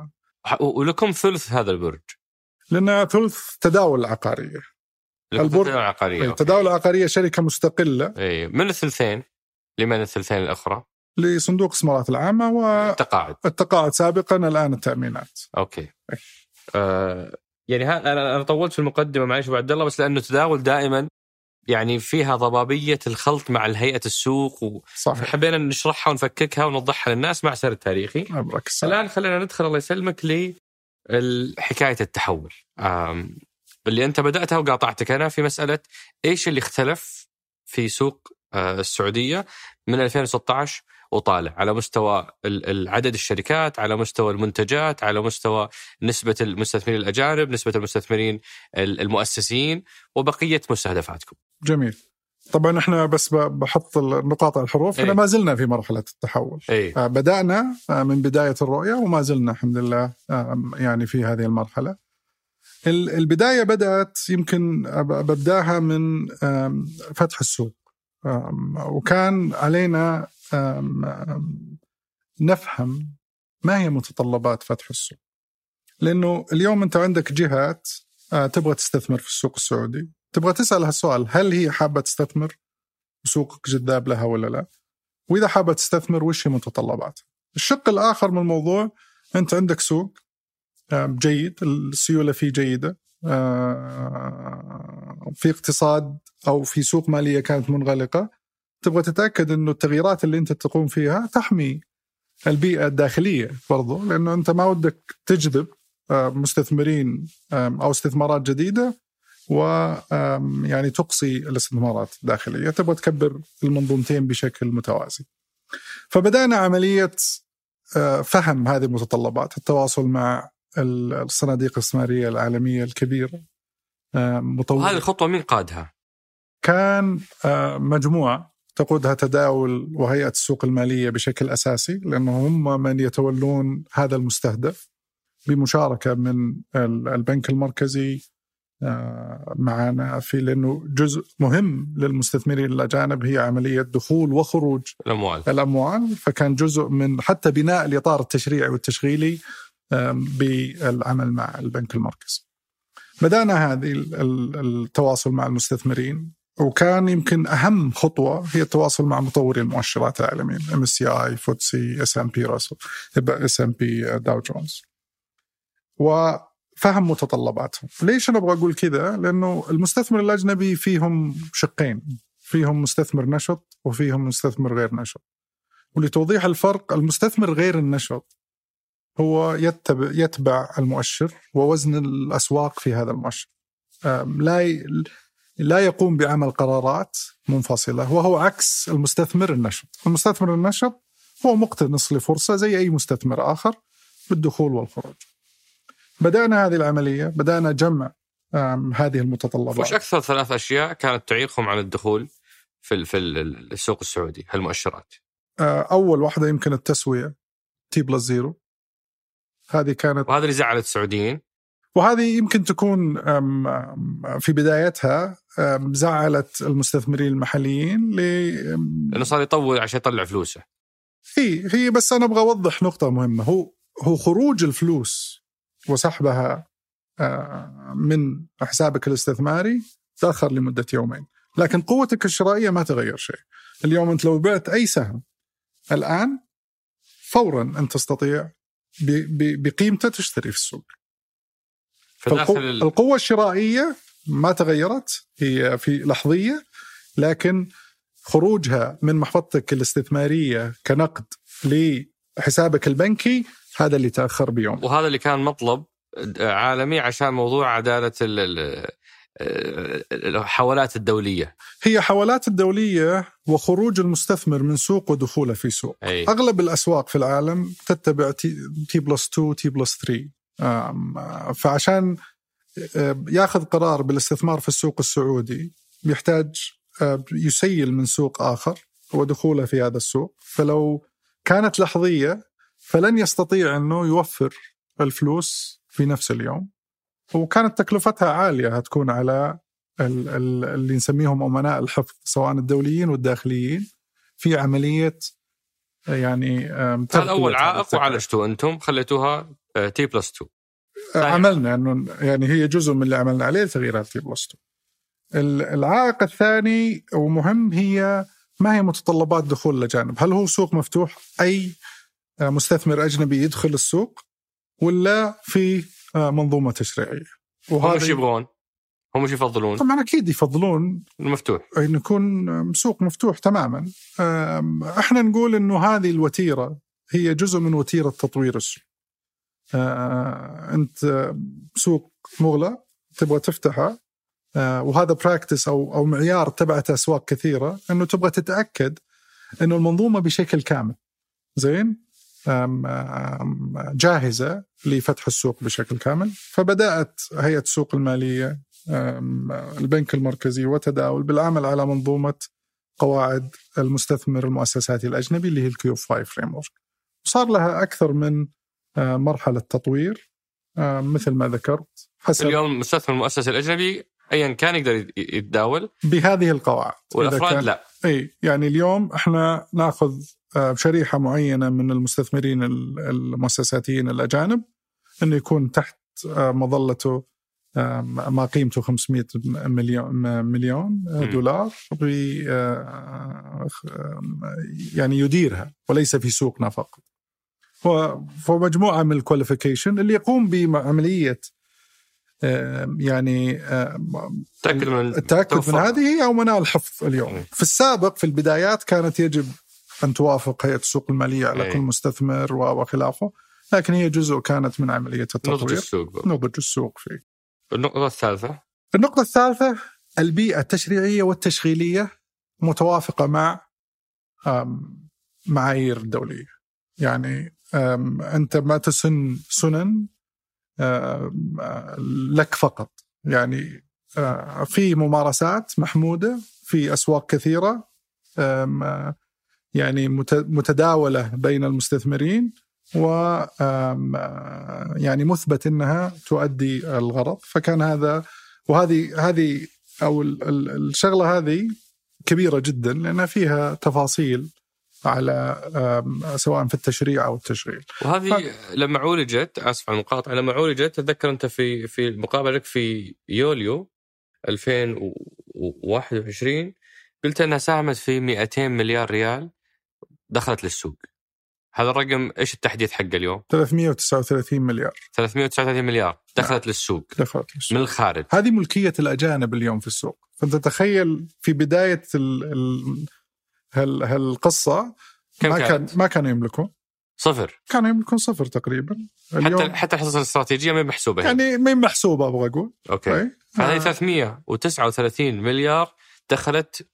ولكم ثلث هذا البرج
لأن ثلث تداول العقاريه
لكم
البرج-
ثلث العقاريه أوكي.
التداول العقاريه شركة مستقلة
اي من الثلثين؟ لمن الثلثين الأخرى؟
لصندوق الاستثمارات العامة
تقاعد
والتقاعد سابقا الآن التأمينات
أوكي آه يعني ها أنا أنا طولت في المقدمة معلش أبو عبد الله بس لأنه تداول دائما يعني فيها ضبابية الخلط مع الهيئة السوق و...
صحيح.
فحبينا نشرحها ونفككها ونوضحها للناس مع سرد تاريخي.
ابرك السلام.
الآن خلينا ندخل الله يسلمك لحكايه التحول. آم، اللي أنت بدأتها وقاطعتك أنا في مسألة إيش اللي اختلف في سوق آه، السعودية من 2016 وطالع. على مستوى عدد الشركات على مستوى المنتجات على مستوى نسبة المستثمرين الأجانب نسبة المستثمرين ال- المؤسسين وبقية مستهدفاتكم.
جميل. طبعا إحنا بس بحط النقاط على الحروف. إحنا
إيه.
ما زلنا في مرحلة التحول.
أي
آه، بدأنا آه، من بداية الرؤية وما زلنا الحمد لله آه، يعني في هذه المرحلة. ال- البداية بدأت يمكن ببداها من فتح السوق. وكان علينا نفهم ما هي متطلبات فتح السوق. لأنه اليوم أنت عندك جهات تبغى تستثمر في السوق السعودي. تبغى تسأل هالسؤال هل هي حابة تستثمر وسوقك جذاب لها ولا لا؟ وإذا حابة تستثمر وش هي متطلباتها؟ الشق الآخر من الموضوع أنت عندك سوق جيد السيولة فيه جيدة آه، في اقتصاد أو في سوق مالية كانت منغلقة تبغى تتأكد إنه التغييرات اللي أنت تقوم فيها تحمي البيئة الداخلية برضو لأنه أنت ما ودك تجذب آه، مستثمرين أو استثمارات جديدة و يعني تقصي الاستثمارات الداخليه تبغى تكبر المنظومتين بشكل متوازي. فبدأنا عملية آه، فهم هذه المتطلبات. التواصل مع ال- الصناديق الاستثمارية العالمية الكبيرة آه، مطور
وهذه الخطوة مين قادها؟
كان آه، مجموعة تقودها تداول وهيئة السوق المالية بشكل أساسي لأنه هم من يتولون هذا المستهدف بمشاركة من ال- البنك المركزي معنا في لأنه جزء مهم للمستثمرين الأجانب هي عملية دخول وخروج
الأموال.
الأموال. فكان جزء من حتى بناء الإطار التشريعي والتشغيلي بالعمل مع البنك المركزي بدأنا هذه ال- ال- التواصل مع المستثمرين وكان يمكن أهم خطوة هي التواصل مع مطوري المؤشرات العالميين ام اس سي اي فوتسي اس ام بي اس ام بي داو جونز وفهم متطلباتهم. ليش أنا أبغى أقول كذا؟ لأنه المستثمر الأجنبي فيهم شقين. فيهم مستثمر نشط وفيهم مستثمر غير نشط. ولتوضيح الفرق المستثمر غير النشط هو يتبع, يتبع المؤشر ووزن الأسواق في هذا المؤشر. لا لا يقوم بعمل قرارات منفصلة وهو عكس المستثمر النشط. المستثمر النشط هو مقتنص لفرصة زي أي مستثمر آخر بالدخول والخروج. بدأنا هذه العملية بدأنا جمع هذه المتطلبات.
وش أكثر ثلاث أشياء كانت تعيقهم عن الدخول في في السوق السعودي هالمؤشرات؟
آه، أول واحدة يمكن التسوية T plus zero هذه كانت
وهذا اللي زعل السعوديين؟
وهذه يمكن تكون في بدايتها زعلت المستثمرين المحليين ل
لأنه صار يطول عشان يطلع فلوسه.
هي هي بس أنا أبغى أوضح نقطة مهمة. هو هو خروج الفلوس وسحبها من حسابك الاستثماري تأخر لمدة يومين لكن قوتك الشرائية ما تغير شيء اليوم أنت لو بعت أي سهم الآن فورا أنت تستطيع بقيمته تشتري في السوق. القوة الشرائية ما تغيرت هي في لحظية لكن خروجها من محفظتك الاستثمارية كنقد لحسابك البنكي هذا اللي تأخر بيوم.
وهذا اللي كان مطلب عالمي عشان موضوع عدالة الحوالات الدولية.
هي حوالات الدولية وخروج المستثمر من سوق ودخوله في سوق. أي. أغلب الأسواق في العالم تتبع T plus 2 T plus 3 فعشان ياخذ قرار بالاستثمار في السوق السعودي يحتاج يسيل من سوق آخر ودخوله في هذا السوق. فلو كانت لحظية فلن يستطيع إنه يوفر الفلوس في نفس اليوم. وكانت تكلفتها عالية هتكون على اللي نسميهم أمناء الحفظ سواء الدوليين والداخليين. في عملية يعني
هذا أول عائق وعالجتوه أنتم خليتوها تي بلس 2
عملنا إنه يعني هي جزء من اللي عملنا عليه تغييرات T plus 2 العائق الثاني ومهم هي ما هي متطلبات دخول الاجانب؟ هل هو سوق مفتوح؟ أي مستثمر أجنبي يدخل السوق ولا في منظومة تشريعية؟
وهذا هم يبغون؟ هم إيش يفضلون؟
طبعا أكيد يفضلون
المفتوح
إن يكون سوق مفتوح تماما. إحنا نقول إنه هذه الوتيرة هي جزء من وتيرة تطوير السوق. آه أنت سوق مغلق تبغى تفتحه آه وهذا practice أو أو معيار تبعت أسواق كثيرة إنه تبغى تتأكد إنه المنظومة بشكل كامل زين جاهزة لفتح السوق بشكل كامل. فبدأت هيئة السوق المالية البنك المركزي وتداول بالعمل على منظومة قواعد المستثمر المؤسساتي الأجنبي اللي هي ال QFI framework وصار لها أكثر من آه، مرحلة تطوير آه، مثل ما ذكرت
حسب اليوم المستثمر المؤسسي الأجنبي ايا كان يقدر يتداول.
بهذه القواعد.
والأفراد لا.
إي يعني اليوم إحنا نأخذ آه، شريحه معينة من المستثمرين المؤسساتيين الأجانب إنه يكون تحت مظلته ما قيمته 500 مليون مليون دولار يعني يديرها وليس في سوقنا فقط. فمجموعة من الكواليفيكيشن اللي يقوم بعمليه يعني
التاكد من
التاكد من هذه هي امناء الحفظ اليوم. في السابق في البدايات كانت يجب أن توافق هيئة السوق المالية على كل مستثمر وخلافه لكن هي جزء كانت من عملية التطوير.
نضج السوق
نضج السوق فيه
النقطة الثالثة.
النقطة الثالثة البيئة التشريعية والتشغيلية متوافقة مع معايير الدولية. يعني أنت ما تسن سنن لك فقط. يعني في ممارسات محمودة في أسواق كثيرة يعني متداولة بين المستثمرين و يعني مثبت إنها تؤدي الغرض. فكان هذا وهذه هذه أو الشغلة هذه كبيرة جدا لانها فيها تفاصيل على سواء في التشريع أو التشغيل.
وهذه ف... لما عولجت آسف على المقاطعة لما عولجت تذكر أنت في في المقابلة لك في يوليو 2021 قلت أنها ساهمت في 200 مليار ريال دخلت للسوق. هذا الرقم إيش التحديث حقه اليوم؟
339 مليار
339 مليار دخلت للسوق
دخلت للسوق.
من الخارج
هذه ملكية الأجانب اليوم في السوق فأنت تخيل في بداية ال ال هال هالقصة
كم
ما؟ كان ما كانوا يملكون
صفر.
كانوا يملكون صفر تقريبا.
حتى حتى الحصص الاستراتيجية ما هي محسوبة.
يعني ما هي محسوبة أبغى أقول.
أوكي.
أي.
فهذه
آه.
339 مليار دخلت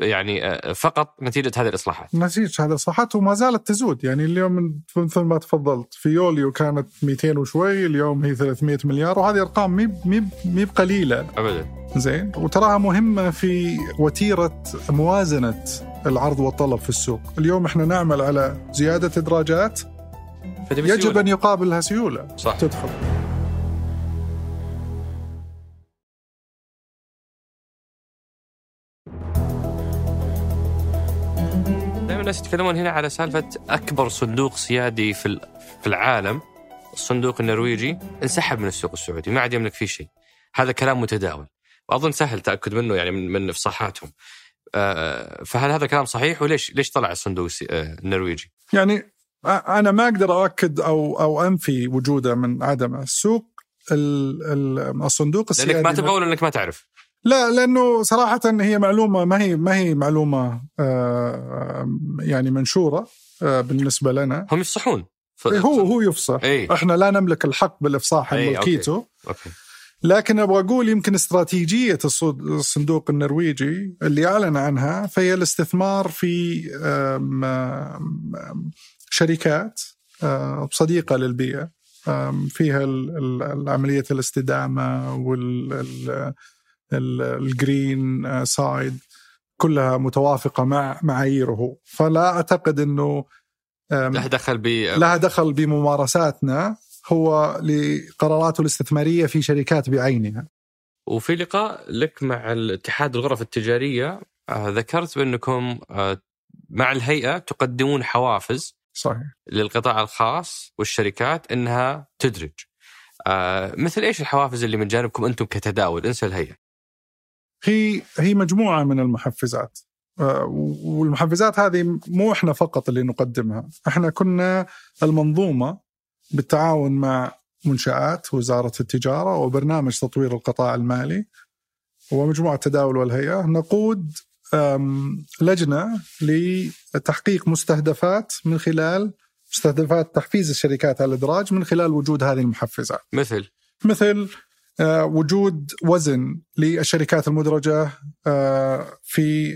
يعني آه، فقط نتيجة هذه الإصلاحات.
نتيجة هذا الإصلاحات وما زالت تزود. يعني اليوم مثل ما تفضلت في يوليو كانت 200 وشوي اليوم هي 300 مليار وهذه ارقام مي مي مي بقليلة.
ابدا.
زين. وتراها مهمة في وتيرة موازنة العرض والطلب في السوق. اليوم إحنا نعمل على زيادة إدراجات
فتبي
يجب
سيولة.
أن يقابلها سيولة.
صح.
تدخل.
دائما الناس يتكلمون هنا على سالفة أكبر صندوق سيادي في في العالم الصندوق النرويجي انسحب من السوق السعودي ما عاد يملك فيه شيء. هذا كلام متداول. وأظن سهل تأكد منه يعني من من افصاحاتهم فهل هذا كلام صحيح؟ وليش ليش طلع الصندوق آه، النرويجي؟
يعني أنا ما أقدر أؤكد أو أو أنفي وجوده من عدمه السوق ال- ال- الصندوق السيادي
لأنك ما تبغى ولا إنك ما تعرف؟
لا لأنه صراحة هي معلومه ما هي ما هي معلومة آه، يعني منشورة آه، بالنسبة لنا.
هم يفصحون. ف-
هو هو يفصح.
اي
إحنا لا نملك الحق بالإفصاح عن
إي،
ملكيته.
أوكي.
لكن أبغى أقول يمكن استراتيجية الصندوق النرويجي اللي أعلن عنها فهي الاستثمار في شركات آم، صديقة للبيئه فيها عمليه الاستدامة والجرين سايد كلها متوافقة مع معاييره. فلا أعتقد إنه آم،
له دخل ب
لها دخل بممارساتنا. هو لقراراته الاستثمارية في شركات بعينها.
وفي لقاء لك مع الاتحاد الغرف التجارية آه، ذكرت بأنكم آه، مع الهيئة تقدمون حوافز
صحيح.
للقطاع الخاص والشركات إنها تدرج. آه، مثل إيش الحوافز اللي من جانبكم أنتم كتداول انسى الهيئة.
هي هي مجموعة من المحفزات. والمحفزات هذه مو إحنا فقط اللي نقدمها، إحنا كنا المنظومة بالتعاون مع منشآت وزارة التجارة وبرنامج تطوير القطاع المالي ومجموعة التداول والهيئة نقود آم، لجنة لتحقيق مستهدفات من خلال مستهدفات تحفيز الشركات على الإدراج من خلال وجود هذه المحفزات.
مثل
مثل وجود وزن للشركات المدرجة آه، في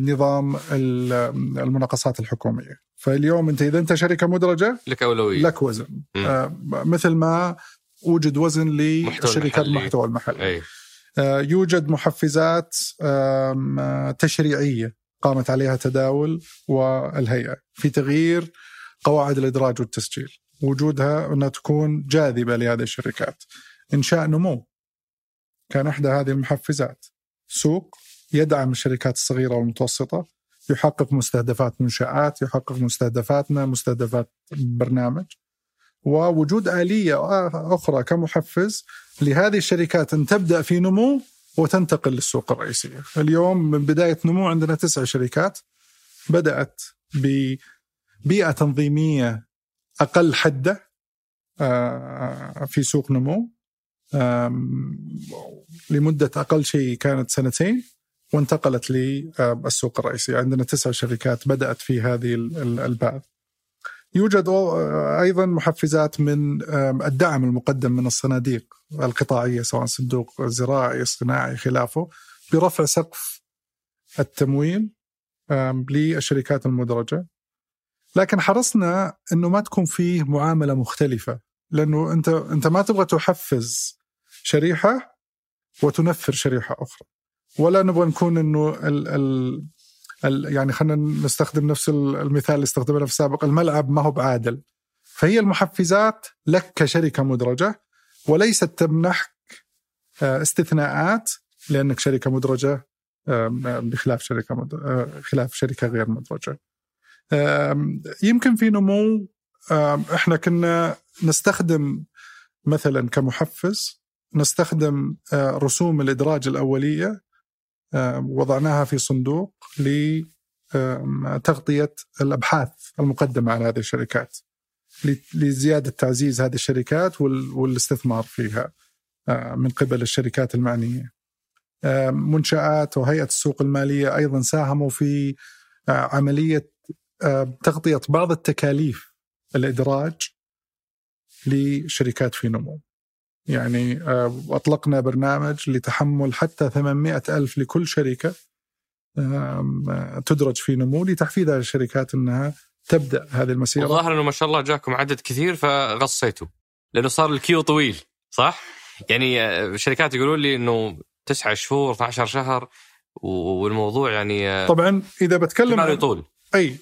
نظام ال- المناقصات الحكومية. فاليوم انت اذا انت شركة مدرجة
لك أولوية.
لك وزن. آه، مثل ما وجد وزن
المحلي.
المحتوى المحلي.
أي
آه، يوجد محفزات آه، تشريعية قامت عليها تداول والهيئة في تغيير قواعد الإدراج والتسجيل وجودها أنها تكون جاذبة لهذه الشركات إنشاء نمو كان إحدى هذه المحفزات سوق يدعم الشركات الصغيرة والمتوسطة يحقق مستهدفات منشآت يحقق مستهدفاتنا مستهدفات برنامج. ووجود آلية أخرى كمحفز لهذه الشركات أن تبدأ في نمو وتنتقل للسوق الرئيسية اليوم من بداية نمو عندنا تسع شركات بدأت ببيئة تنظيمية أقل حدة آه، في سوق نمو لمدة أقل شيء كانت سنتين. وانتقلت للسوق الرئيسي. عندنا تسع شركات بدأت في هذه ال- ال- الباب. يوجد أو- أيضا محفزات من الدعم المقدم من الصناديق القطاعية سواء صندوق زراعي صناعي خلافه برفع سقف التمويل للشركات المدرجة. لكن حرصنا إنه ما تكون فيه معاملة مختلفة لأنه أنت أنت ما تبغى تحفز شريحة وتنفر شريحة أخرى. ولا نبغى نكون إنه ال ال ال يعني خلينا نستخدم نفس المثال اللي استخدمناه في السابق الملعب ما هو بعادل فهي المحفزات لك كشركة مدرجة وليست تمنحك آه، استثناءات لأنك شركة مدرجة بخلاف شركة مد... آه، خلاف شركة غير مدرجة. يمكن في نمو إحنا كنا نستخدم مثلا كمحفز نستخدم آه، رسوم الإدراج الأولية وضعناها في صندوق تغطية الأبحاث المقدمة على هذه الشركات لزيادة تعزيز هذه الشركات والاستثمار فيها من قبل الشركات المعنية. منشآت وهيئة السوق المالية أيضا ساهموا في عملية تغطية بعض التكاليف الإدراج لشركات في نمو. يعني آه، أطلقنا برنامج لتحمل حتى 800 ألف لكل شركة تدرج في نمو لتحفيز هذه الشركات أنها تبدأ هذه المسيرة
الظاهر أنه ما شاء الله جاكم عدد كثير فغصيتوا لأنه صار الكيو طويل صح؟ يعني الشركات آه، يقولون لي أنه تسعة شهور 12 شهر والموضوع يعني
آه، طبعا إذا بتكلم
يطول
أي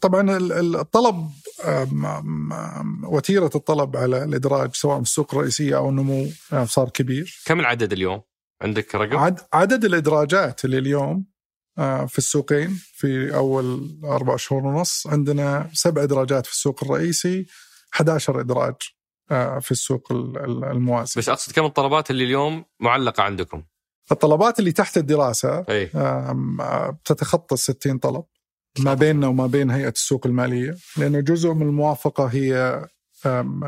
طبعا الطلب وتيرة الطلب على الإدراج سواء في السوق الرئيسية أو النمو صار كبير.
كم العدد اليوم؟ عندك رقم؟
عد عدد الإدراجات اللي اليوم في السوقين في أول أربع شهور ونص عندنا سبع إدراجات في السوق الرئيسي 11 إدراج في السوق الموازي.
بس أقصد كم الطلبات اللي اليوم معلقة عندكم؟
الطلبات اللي تحت الدراسة
أي.
تتخطى 60 طلب. ما بيننا وما بين هيئة السوق المالية لأنه جزء من الموافقة هي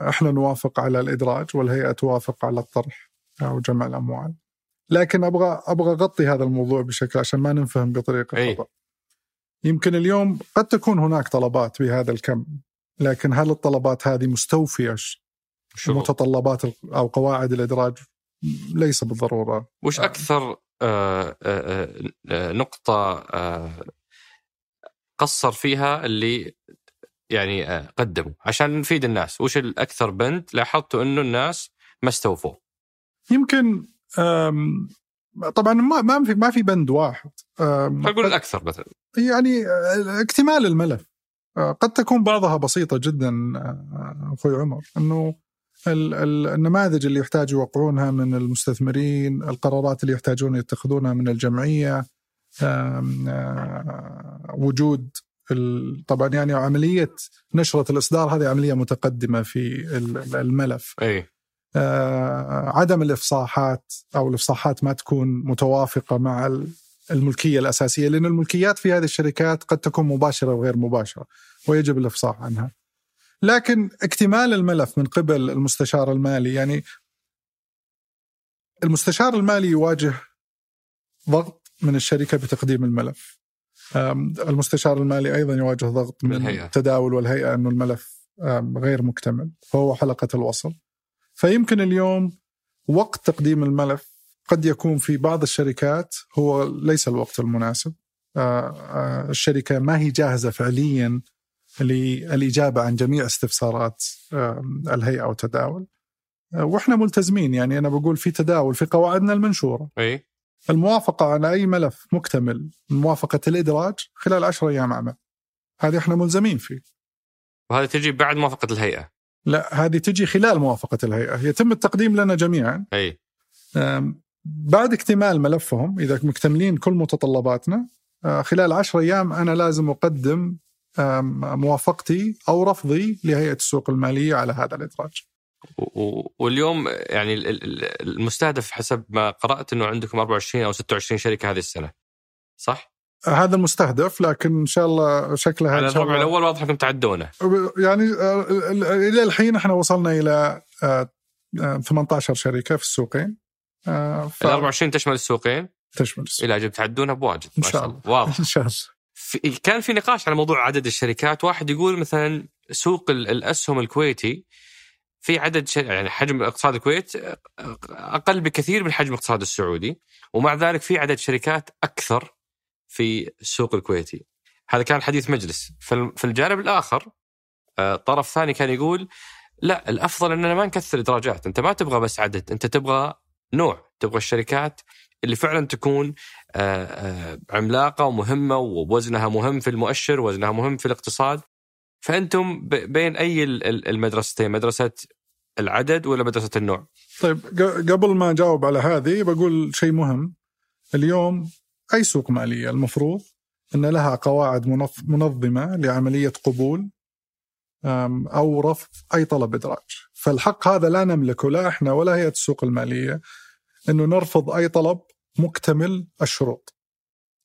إحنا نوافق على الإدراج والهيئة توافق على الطرح أو جمع الأموال. لكن أبغى أبغى أغطي هذا الموضوع بشكل عشان ما ننفهم بطريقة خطأ. يمكن اليوم قد تكون هناك طلبات بهذا الكم لكن هل الطلبات هذه مستوفية؟ متطلبات أو قواعد الإدراج؟ ليس بالضرورة.
وش أكثر آه آه, آه،, آه، نقطة آه، قصر فيها اللي يعني آه، قدموا عشان نفيد الناس. وش الأكثر بند لاحظتوا إنه الناس ما استوفوا
يمكن طبعا ما ما في ما في بند واحد.
نقول الأكثر مثلا.
يعني آه، اكتمال الملف. آه، قد تكون بعضها بسيطة جدا أخوي عمر إنه النماذج اللي يحتاج يوقعونها من المستثمرين القرارات اللي يحتاجون يتخذونها من الجمعية. وجود طبعا يعني عملية نشرة الإصدار هذه عملية متقدمة في الملف.
إي
عدم الإفصاحات أو الإفصاحات ما تكون متوافقة مع الملكية الأساسية لأن الملكيات في هذه الشركات قد تكون مباشرة وغير مباشرة ويجب الإفصاح عنها. لكن اكتمال الملف من قبل المستشار المالي يعني المستشار المالي يواجه ضغط من الشركة بتقديم الملف. المستشار المالي أيضا يواجه ضغط من الهيئة. التداول والهيئة إنه الملف غير مكتمل فهو حلقة الوصل. فيمكن اليوم وقت تقديم الملف قد يكون في بعض الشركات هو ليس الوقت المناسب. الشركة ما هي جاهزة فعليا للإجابة عن جميع استفسارات الهيئة والتداول. وإحنا ملتزمين يعني أنا بقول في تداول في قواعدنا المنشورة.
إي
الموافقة على أي ملف مكتمل موافقة الإدراج خلال 10 أيام عمل. هذه إحنا ملزمين فيه.
وهذه تجي بعد موافقة الهيئة؟
لا هذه تجي خلال موافقة الهيئة. يتم التقديم لنا جميعا.
أي.
بعد اكتمال ملفهم إذا مكتملين كل متطلباتنا آه، خلال 10 أيام أنا لازم أقدم موافقتي أو رفضي لهيئة السوق المالية على هذا الإدراج.
واليوم يعني المستهدف حسب ما قرأت إنه عندكم 24 أو 26 شركة هذه السنة. صح؟
هذا المستهدف لكن إن شاء الله شكلها
على الربع الأول واضح إنكم تعدونه.
يعني آه، إلى الحين إحنا وصلنا إلى 18 آه، شركة في السوقين.
ف... ال 24 تشمل السوقين؟
تشمل السوقين
إلى أجل تعدونها بواجد
إن شاء الله.
واضح.
إن شاء الله.
في كان في نقاش على موضوع عدد الشركات. واحد يقول مثلا سوق الأسهم الكويتي في عدد يعني حجم اقتصاد الكويت أقل بكثير من حجم الاقتصاد السعودي ومع ذلك في عدد شركات أكثر في السوق الكويتي. هذا كان حديث مجلس. في الجانب الآخر آه، طرف ثاني كان يقول لا الأفضل أننا ما نكثر إدراجات. أنت ما تبغى بس عدد أنت تبغى نوع. تبغى الشركات اللي فعلا تكون آه، آه، عملاقة ومهمة ووزنها مهم في المؤشر وزنها مهم في الاقتصاد. فأنتم بين أي المدرستين؟ مدرسة العدد ولا مدرسة النوع؟
طيب قبل ما أجاوب على هذه بقول شيء مهم. اليوم أي سوق مالية؟ المفروض إن لها قواعد منظمة لعملية قبول أو رفض أي طلب إدراج. فالحق هذا لا نملكه لا إحنا ولا هيئة السوق المالية إنه نرفض أي طلب مكتمل الشروط.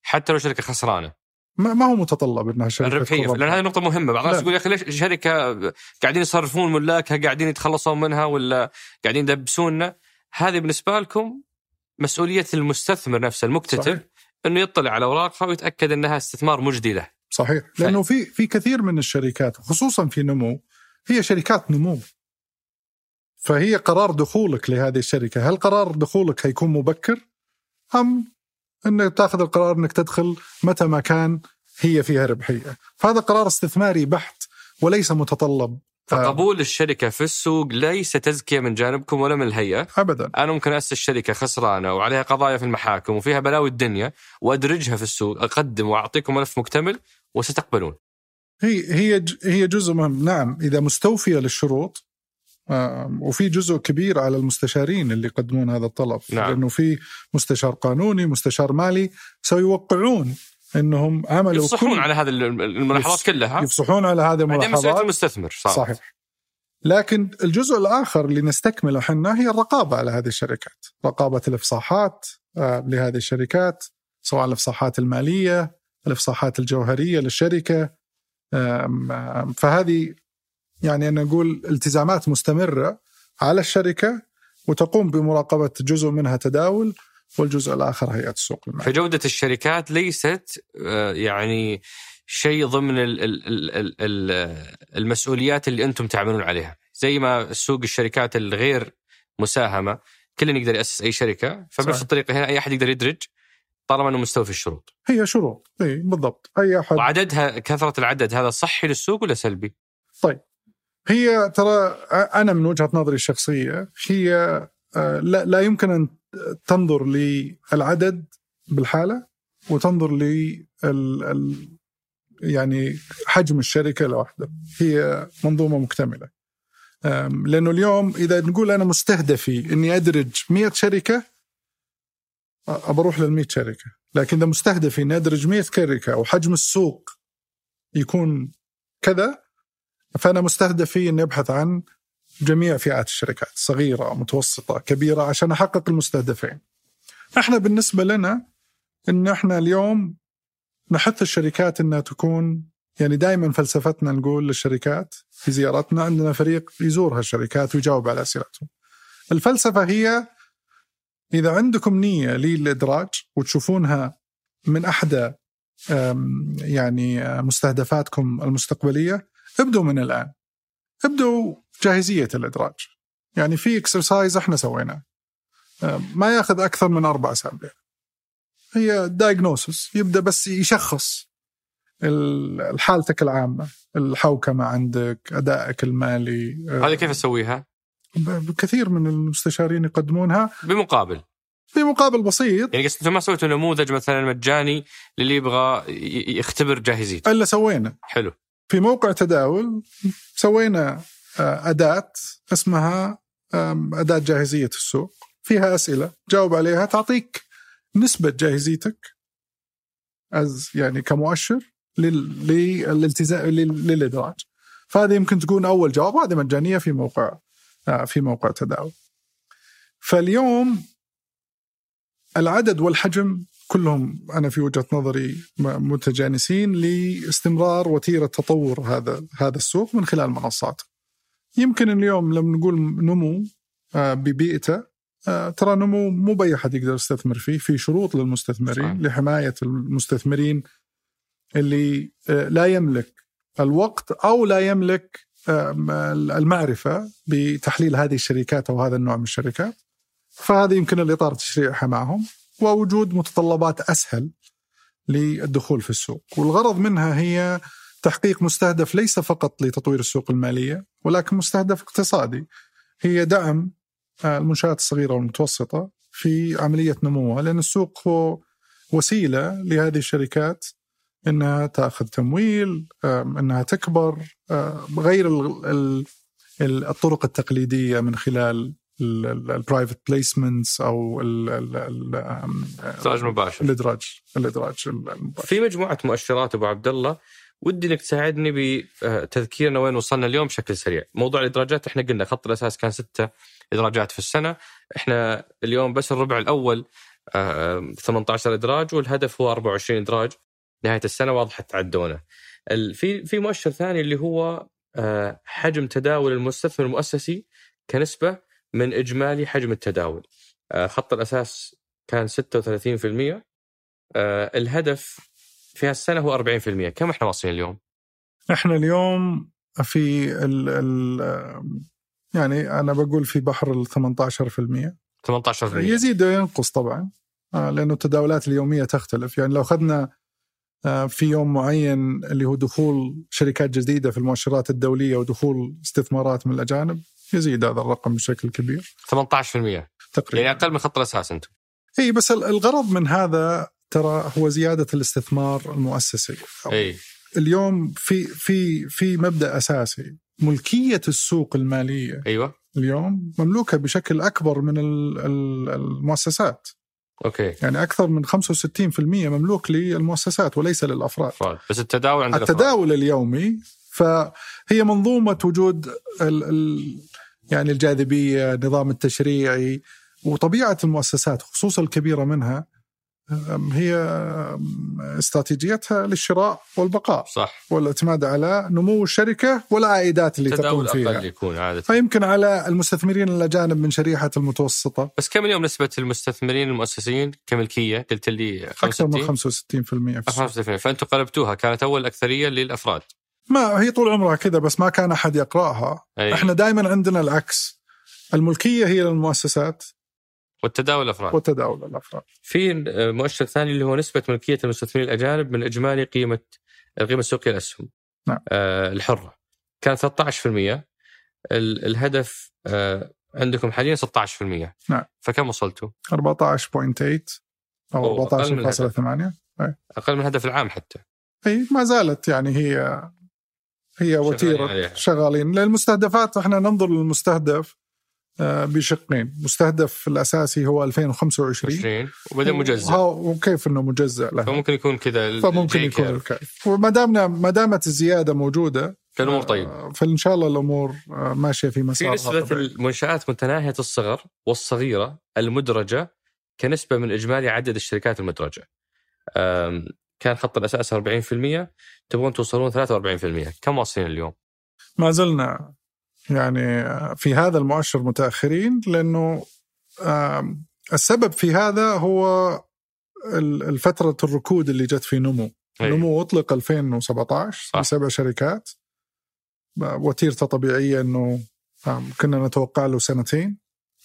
حتى لو شركة خسرانة.
ما, ما هو متطلب إنها
شركة
الربحية
لأن هذه نقطة مهمة. بعض الناس. يقول يا أخي ليش شركة قاعدين يصرفون ملاكها قاعدين يتخلصون منها ولا قاعدين يدبسوننا؟ هذه بالنسبة لكم مسؤولية المستثمر نفسه المكتتب
صحيح.
إنه يطلع على أوراقها ويتأكد إنها استثمار مجدي له
صحيح لأنه في في كثير من الشركات خصوصا في نمو هي شركات نمو. فهي قرار دخولك لهذه الشركة. هل قرار دخولك هيكون مبكر؟ أم انك تأخذ القرار إنك تدخل متى ما كان هي فيها ربحية. فهذا قرار استثماري بحت وليس متطلب.
فقبول الشركة في السوق ليس تزكية من جانبكم ولا من الهيئة.
ابدا.
أنا ممكن أسس شركه خسرانة وعليها قضايا في المحاكم وفيها بلاوي الدنيا وأدرجها في السوق أقدم وأعطيكم ملف مكتمل وستقبلون.
هي هي هي جزء مهم. نعم إذا مستوفية للشروط وفي جزء كبير على المستشارين اللي يقدمون هذا الطلب.
نعم.
لأنه في مستشار قانوني مستشار مالي سيوقعون إنهم عملوا
يفصحون
كل-
على هذه الملاحظات
يفص-
كلها.
يفصحون على هذه
بعدين
الملاحظات.
المستثمر صار.
صحيح. لكن الجزء الآخر اللي نستكمله إحنا هي الرقابة على هذه الشركات. رقابة الإفصاحات لهذه الشركات سواء الإفصاحات المالية الإفصاحات الجوهرية للشركة. فهذه يعني أنا أقول التزامات مستمرة على الشركة وتقوم بمراقبة جزء منها تداول والجزء الآخر هيئة السوق المالي
فجودة الشركات ليست آه، يعني شيء ضمن ال- ال- ال- ال- ال- المسؤوليات اللي أنتم تعملون عليها. زي ما سوق الشركات الغير مساهمة كل يقدر يأسس أي شركة فبنفس
صحيح.
الطريقة هنا أي أحد يقدر يدرج طالما أنه مستوفي الشروط.
هي شروط إي بالضبط. أي أحد.
وعددها كثرة العدد هذا صحي للسوق ولا سلبي؟
هي ترى أنا من وجهة نظري الشخصية هي آه، لا يمكن أن تنظر للعدد بالحالة وتنظر ل يعني حجم الشركة لوحده. هي منظومة مكتملة. لأنه اليوم إذا نقول أنا مستهدفي إني أدرج 100 شركة أ- بروح لل 100 شركة. لكن إذا مستهدفي إني أدرج 100 شركة وحجم السوق يكون كذا فأنا مستهدفي اني ابحث عن جميع فئات الشركات صغيرة متوسطة كبيرة عشان أحقق المستهدفين. إحنا بالنسبة لنا إن إحنا اليوم نحث الشركات إنها تكون يعني دائما فلسفتنا نقول للشركات في زيارتنا عندنا فريق يزور هالشركات ويجاوب على أسئلتهم. الفلسفة هي إذا عندكم نية للإدراج وتشوفونها من احدى يعني مستهدفاتكم المستقبلية ابدوا من الآن. ابدوا جاهزية الإدراج. يعني في exercise إحنا سويناه. أم، ما ياخذ أكثر من أربع أسابيع. هي diagnosis يبدأ بس يشخص ال- حالتك العامة، الحوكمة عندك، أدائك المالي أه،
هذه كيف اسويها؟
ب- كثير من المستشارين يقدمونها
بمقابل
في مقابل بسيط
يعني قصدي أنتم ما سويتوا نموذج مثلا مجاني للي يبغى يختبر جاهزيته
إلا سوينا
حلو
في موقع تداول سوينا آه، أداة اسمها أداة جاهزية السوق. فيها أسئلة جاوب عليها تعطيك نسبة جاهزيتك از يعني كمؤشر لل- للالتزام لل- للإدراج. فهذه يمكن تكون أول جواب هذه مجانية في موقع آه، في موقع تداول. فاليوم العدد والحجم كلهم أنا في وجهة نظري متجانسين لاستمرار وتيرة تطور هذا هذا السوق من خلال منصات. يمكن اليوم لما نقول نمو آه، ببيئته آه، ترى نمو مو بأي أحد يقدر يستثمر فيه، في شروط للمستثمرين
صح.
لحماية المستثمرين اللي آه، لا يملك الوقت أو لا يملك المعرفة بتحليل هذه الشركات أو هذا النوع من الشركات. فهذا يمكن الإطار تشريعها معهم ووجود متطلبات أسهل للدخول في السوق، والغرض منها هي تحقيق مستهدف ليس فقط لتطوير السوق المالية ولكن مستهدف اقتصادي. هي دعم المنشآت الصغيرة والمتوسطة في عملية نموها لأن السوق هو وسيلة لهذه الشركات إنها تأخذ تمويل إنها تكبر غير ال- ال- ال- الطرق التقليدية من خلال ال private placements أو ال- ال- ال- آم،
ادراج مباشر
الإدراج الإدراج المباشر
في مجموعة مؤشرات أبو عبد الله ودي إنك تساعدني بتذكيرنا وين وصلنا اليوم بشكل سريع. موضوع الإدراجات إحنا قلنا خط الأساس كان ستة إدراجات في السنة، إحنا اليوم بس الربع الأول آه، 18 إدراج والهدف هو 24 إدراج نهاية السنة واضح تعدونه. في في مؤشر ثاني اللي هو آه، حجم تداول المستثمر المؤسسي كنسبة من إجمالي حجم التداول. آه، خط الأساس كان 36% آه، الهدف في هالسنة هو 40% كم إحنا واصلين اليوم؟
إحنا اليوم في ال ال يعني أنا بقول في بحر ال 18%
18%
يزيد وينقص طبعا. آه، لأنه التداولات اليومية تختلف. يعني لو أخذنا في يوم معين اللي هو دخول شركات جديدة في المؤشرات الدولية ودخول استثمارات من الأجانب يزيد هذا الرقم بشكل كبير.
18% يعني
تقريبا.
أقل من خط الاساس أنتم.
إي بس ال- الغرض من هذا ترى هو زيادة الاستثمار المؤسسي.
إي.
اليوم في في في مبدأ أساسي. ملكية السوق المالية
أيوه.
اليوم مملوكة بشكل أكبر من ال- ال- المؤسسات.
أوكي.
يعني أكثر من 65% مملوك للمؤسسات وليس للأفراد.
أفراد. بس التداول عند الأفراد.
التداول اليومي فهي منظومة وجود ال ال يعني الجاذبية النظام التشريعي وطبيعة المؤسسات خصوصا الكبيرة منها هي استراتيجيتها للشراء والبقاء
صح.
والاعتماد على نمو الشركة والعائدات اللي تقوم فيها.
يكون عادة.
فيمكن على المستثمرين الأجانب من شريحة المتوسطة.
بس كم اليوم نسبة المستثمرين المؤسسين كملكية؟ قلت لي
أكثر من
65
65% في السوق.
65 فأنتم قلبتوها كانت أول أكثرية للأفراد.
ما هي طول عمرها كذا بس ما كان أحد يقرأها.
أي.
إحنا دائما عندنا العكس. الملكية هي للمؤسسات.
والتداول الأفراد.
وتداول الأفراد.
في مؤشر ثاني اللي هو نسبة ملكية المستثمرين الأجانب من إجمالي قيمة القيمه السوقيه للاسهم
نعم.
آه الحرة. كان 13% ال- الهدف آه عندكم حاليا 16%
نعم.
فكم وصلتوا؟
14.8 أو
أوه، أقل من
14.8
أقل من الهدف العام حتى.
أي ما زالت يعني هي هي وتيرة
عليها.
شغالين. للمستهدفات إحنا ننظر للمستهدف آه، بشقين. مستهدف الأساسي هو 2025
20 وبعدين مجزء
وكيف إنه مجزء له؟
فممكن يكون كذا
فممكن يكون. الكيف وما دامنا ما دامت الزيادة موجودة
فالامور طيب
آه، فإن شاء الله الأمور آه، ماشية في
في
مسار
نسبة المنشآت متناهية الصغر والصغيرة المدرجة كنسبة من إجمالي عدد الشركات المدرجة. كان خط الأساس 40% تبغون توصلون 43% كم واصلين اليوم؟
ما زلنا يعني في هذا المؤشر متأخرين لأنه السبب في هذا هو ال- الفترة الركود اللي جت في نمو.
أي.
نمو أطلق 2017
صح.
بسبع شركات. وتيرته طبيعية أنه كنا نتوقع له سنتين.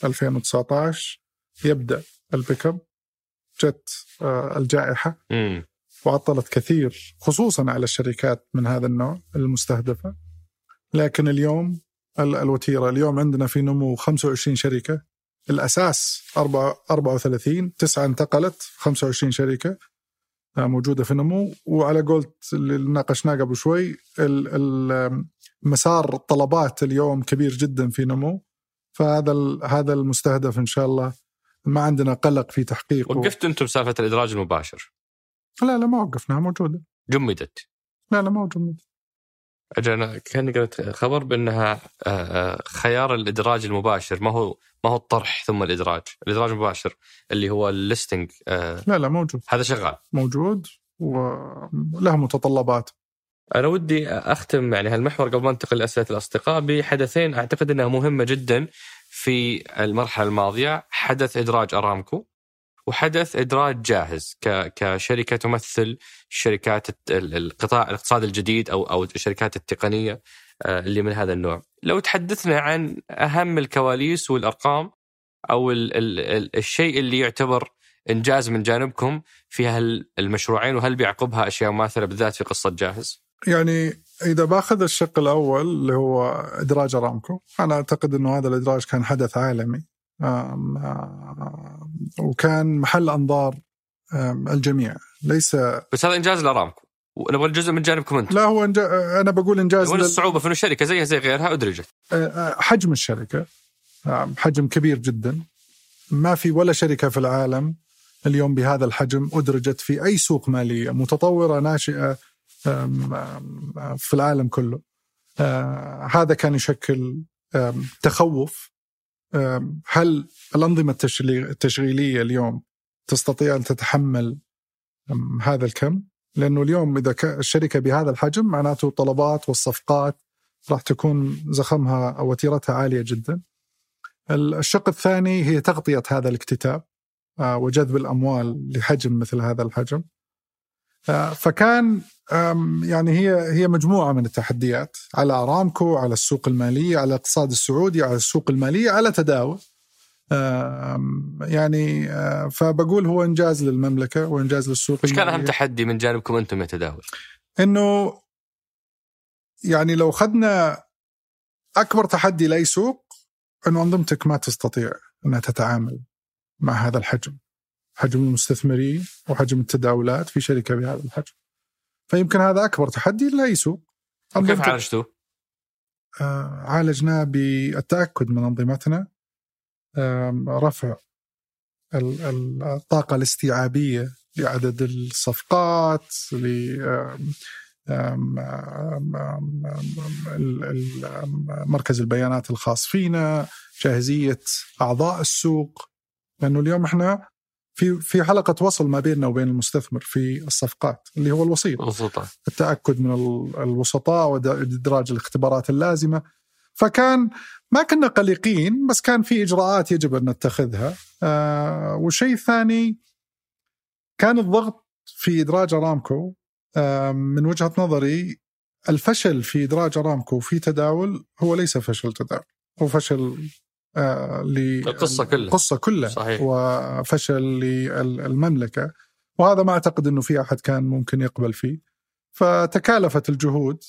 2019 يبدأ البيك اب جت آه، الجائحة.
امم
وعطلت كثير خصوصا على الشركات من هذا النوع المستهدفة. لكن اليوم ال- الوتيرة اليوم عندنا في نمو 25 شركة. الأساس 4 34 تسعة انتقلت 25 شركة. آه، موجودة في نمو. وعلى قولت اللي ناقشناه قبل شوي مسار الطلبات اليوم كبير جدا في نمو. فهذا هذا المستهدف إن شاء الله ما عندنا قلق في تحقيقه.
وقفتوا أنتم سالفة الإدراج المباشر.
لا لا ما وقفناها موجودة.
جمدت.
لا لا موجودة
أجل أنا كأني قرأت خبر بأنها آه، آه، خيار الإدراج المباشر. ما هو ما هو الطرح ثم الإدراج. الإدراج المباشر اللي هو الليستنج آه،
لا لا موجود.
هذا شغال.
موجود وله متطلبات.
أنا ودي أختم يعني هالمحور قبل ما أنتقل لأسئلة الأصدقاء بحدثين أعتقد أنها مهمة جدا في المرحلة الماضية. حدث إدراج أرامكو. وحدث إدراج جاهز ك- كشركة تمثل شركات القطاع الاقتصاد الجديد أو أو الشركات التقنية آه، اللي من هذا النوع لو تحدثنا عن أهم الكواليس والأرقام أو ال ال ال الشيء اللي يعتبر إنجاز من جانبكم في هالمشروعين وهل بيعقبها أشياء مماثلة بالذات في قصة جاهز؟
يعني إذا بأخذ الشق الأول اللي هو إدراج أرامكو أنا أعتقد إنه هذا الإدراج كان حدث عالمي وكان محل أنظار الجميع. ليس
بس هذا إنجاز لأرامكو. ونبغى الجزء من جانبكم أنتم.
لا هو إنجا... أنا بقول إنجاز
وين الصعوبة في إنه شركة زيها زي غيرها أدرجت.
آه، حجم الشركة حجم كبير جدا. ما في ولا شركة في العالم اليوم بهذا الحجم أدرجت في أي سوق مالية متطورة ناشئة في العالم كله. آه، هذا كان يشكل تخوف. هل الأنظمة التشغيلي- التشغيلية اليوم تستطيع أن تتحمل هذا الكم؟ لأنه اليوم إذا الشركة بهذا الحجم معناته الطلبات والصفقات راح تكون زخمها أو وتيرتها عالية جدا. الشق الثاني هي تغطية هذا الاكتتاب آه، وجذب الأموال لحجم مثل هذا الحجم. آه، فكان يعني هي هي مجموعة من التحديات على أرامكو، على السوق المالية، على الاقتصاد السعودي، على السوق المالية، على تداول. يعني آه، فبقول هو إنجاز للمملكة وإنجاز للسوق
إيش كان أهم تحدي من جانبكم أنتم يا تداول؟
إنه يعني لو اخذنا أكبر تحدي لأي سوق إنه أنظمتك ما تستطيع إنها تتعامل مع هذا الحجم حجم المستثمرين وحجم التداولات في شركة بهذا الحجم. فيمكن هذا أكبر تحدي لاي سوق
كيف عالجتوه؟
آه عالجناه بالتأكد من أنظمتنا. رفع الطاقة الاستيعابية لعدد الصفقات مركز البيانات الخاص فينا جاهزية أعضاء السوق. لأنه اليوم إحنا في في حلقة وصل ما بيننا وبين المستثمر في الصفقات اللي هو الوسيط.
الوسطاء.
التأكد من الوسطاء وإدراج الاختبارات اللازمة. فكان ما كنا قلقين بس كان في إجراءات يجب أن نتخذها. آه والشيء الثاني كان الضغط في إدراج أرامكو آه من وجهة نظري الفشل في إدراج أرامكو في تداول هو ليس فشل تداول هو فشل
آه القصة كلها
القصة كلها
صحيح.
وفشل للمملكة وهذا ما أعتقد إنه في أحد كان ممكن يقبل فيه فتكالفت الجهود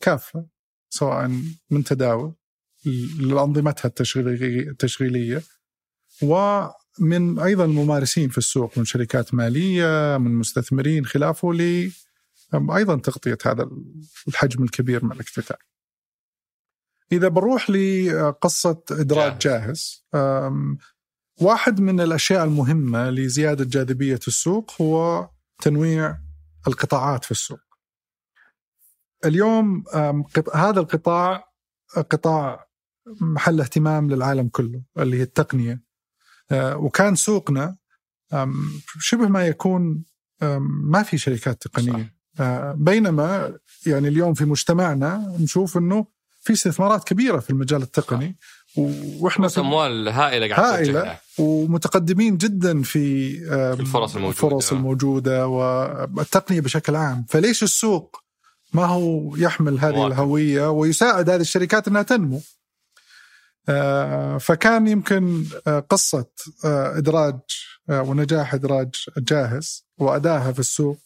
كافة سواء من تداول لأنظمتها التشغيلية ومن أيضا الممارسين في السوق من شركات مالية من مستثمرين خلافه ل أيضا تغطية هذا الحجم الكبير من الاكتتاب. إذا بروح لقصة ادراج جاهز واحد من الأشياء المهمة لزيادة جاذبية السوق هو تنويع القطاعات في السوق. اليوم هذا القطاع قطاع محل اهتمام للعالم كله اللي هي التقنية آه، وكان سوقنا شبه ما يكون ما في شركات تقنية صح. آه، بينما يعني اليوم في مجتمعنا نشوف إنه في استثمارات كبيرة في المجال التقني
وإحنا أموال هائلة قاعدة
هائلة ومتقدمين جدا في
الفرص الموجودة.
الفرص الموجودة والتقنية بشكل عام. فليش السوق ما هو يحمل هذه واحد. الهوية ويساعد هذه الشركات إنها تنمو؟ آه، فكان يمكن آه، قصة آه، إدراج ونجاح إدراج جاهز وادائها في السوق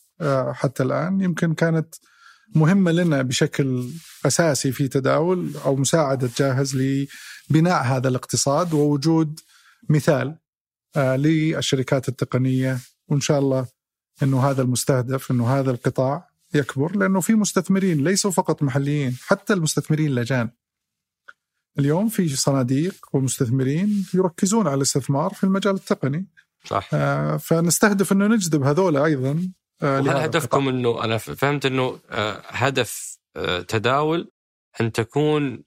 حتى الآن. يمكن كانت مهمة لنا بشكل أساسي في تداول أو مساعدة جاهز لبناء هذا الاقتصاد ووجود مثال للشركات التقنية. وإن شاء الله إنه هذا المستهدف إنه هذا القطاع يكبر لأنه في مستثمرين ليسوا فقط محليين حتى المستثمرين اللجان اليوم في صناديق ومستثمرين يركزون على الاستثمار في المجال التقني.
صح.
آه فنستهدف إنه نجذب هذول أيضا
آه هل هدفكم انه أنا فهمت إنه آه هدف آه تداول أن تكون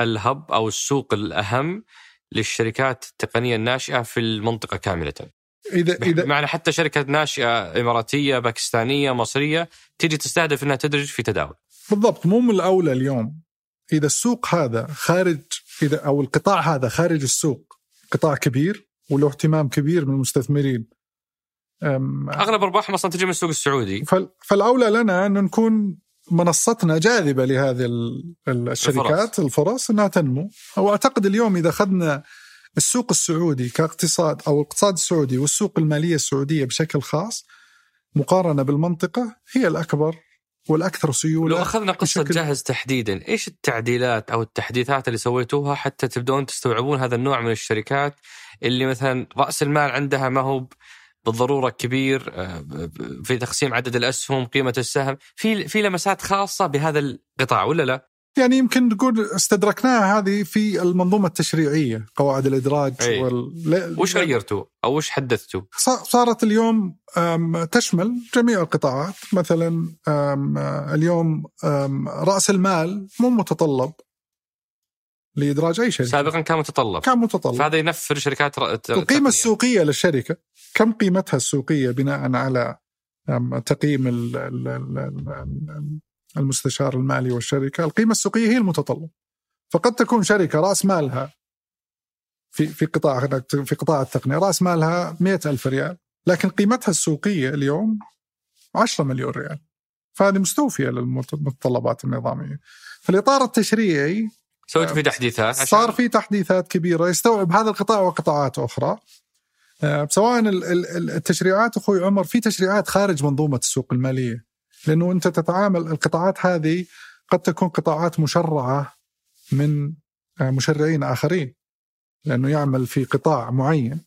الهب أو السوق الأهم للشركات التقنية الناشئة في المنطقة كاملة.
اذا اذا
معنى حتى شركة ناشئة إماراتية باكستانية مصرية تيجي تستهدف إنها تدرج في تداول.
بالضبط مو من الاولى اليوم إذا السوق هذا خارج اذا أو القطاع هذا خارج السوق قطاع كبير وله اهتمام كبير من المستثمرين
أغلب ارباحهم أصلا تجي من السوق السعودي.
فالأولى لنا انه نكون منصتنا جاذبة لهذه الشركات الفرص, الفرص إنها تنمو. وأعتقد اليوم إذا أخذنا السوق السعودي كاقتصاد أو الاقتصاد السعودي والسوق المالية السعودية بشكل خاص مقارنة بالمنطقة هي الأكبر والأكثر سيولة
لو أخذنا قصة بشكل... جهز تحديدا، إيش التعديلات أو التحديثات اللي سويتوها حتى تبدون تستوعبون هذا النوع من الشركات؟ اللي مثلا رأس المال عندها ما هو بالضرورة كبير آه، في تقسيم عدد الأسهم، قيمة السهم، في في لمسات خاصة بهذا القطاع ولا لا؟
يعني يمكن نقول استدركناها هذه في المنظومة التشريعية قواعد الإدراج
أي. وال... وش غيرتوا أو وش حدثتوا؟
صارت اليوم تشمل جميع القطاعات مثلا اليوم رأس المال مو متطلب لإدراج أي شركة.
سابقا كان متطلب.
كان متطلب.
فهذا ينفر شركات
القيمه السوقية للشركة. كم قيمتها السوقية بناء على تقييم المستشار المالي والشركة؟ القيمة السوقية هي المتطلب فقد تكون شركة رأس مالها في في قطاع في قطاع التقنية رأس مالها مئة ألف ريال لكن قيمتها السوقية اليوم 10 مليون ريال. فهذه مستوفية للمتطلبات النظامية. في الاطار التشريعي
سويت في تحديثات
صار في تحديثات كبيرة يستوعب هذا القطاع وقطاعات أخرى. آه، سواء التشريعات أخوي عمر في تشريعات خارج منظومة السوق المالية. لأنه أنت تتعامل القطاعات هذه قد تكون قطاعات مشرعة من آه، مشرعين آخرين. لأنه يعمل في قطاع معين.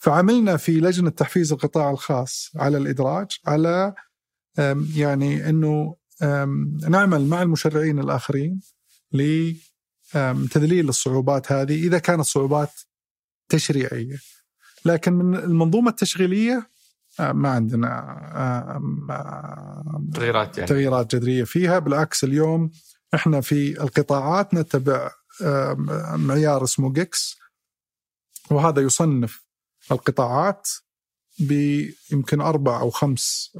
فعملنا في لجنة تحفيز القطاع الخاص على الإدراج على يعني إنه نعمل مع المشرعين الآخرين لتذليل الصعوبات هذه إذا كانت صعوبات تشريعية لكن من المنظومة التشغيلية ما عندنا
تغييرات يعني.
تغييرات جذرية فيها بالعكس اليوم إحنا في القطاعات نتبع معيار اسمه جيكس وهذا يصنف القطاعات بيمكن أربع أو خمس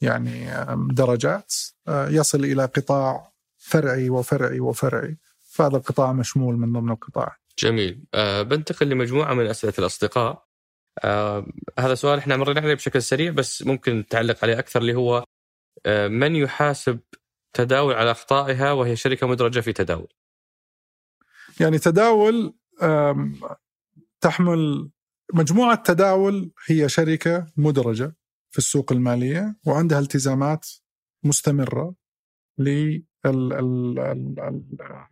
يعني درجات يصل إلى قطاع فرعي وفرعي وفرعي. فهذا القطاع مشمول من ضمن القطاع.
جميل. أه بنتقل لمجموعة من أسئلة الأصدقاء. أه هذا سؤال إحنا مرينا عليه بشكل سريع بس ممكن تعلق عليه أكثر اللي هو أه من يحاسب تداول على أخطائها وهي شركة مدرجة في تداول؟
يعني تداول تحمل مجموعة تداول هي شركة مدرجة في السوق المالية وعندها التزامات مستمرة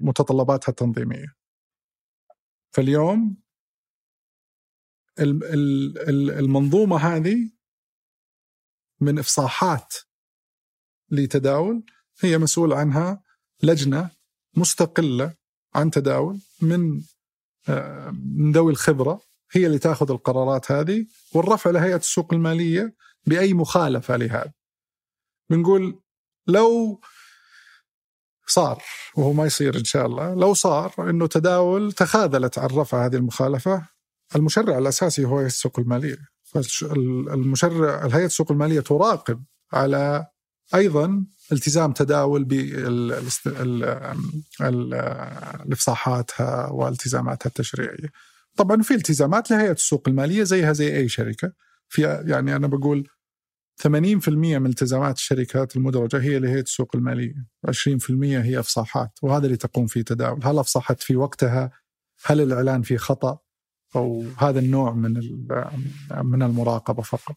لمتطلباتها التنظيمية. فاليوم المنظومة هذه من إفصاحات لتداول هي مسؤول عنها لجنة مستقلة عن تداول من آه، من ذوي الخبرة هي اللي تأخذ القرارات هذه والرفع لهيئة السوق المالية بأي مخالفة لهذا. بنقول لو صار وهو ما يصير إن شاء الله. لو صار إنه تداول تخاذلت عن رفع هذه المخالفة. المشرع الأساسي هو السوق المالية. فالمشرع الهيئه السوق المالية تراقب على أيضا التزام تداول بافصاحاتها والتزاماتها التشريعية. طبعا في التزامات لهيئة السوق المالية زيها زي أي شركة. في يعني أنا بقول 80% من التزامات الشركات المدرجة هي لهيئه السوق المالية، 20% هي أفصاحات وهذا اللي تقوم فيه تداول، هل أفصحت في وقتها؟ هل الإعلان فيه خطأ؟ أو هذا النوع من من المراقبة فقط.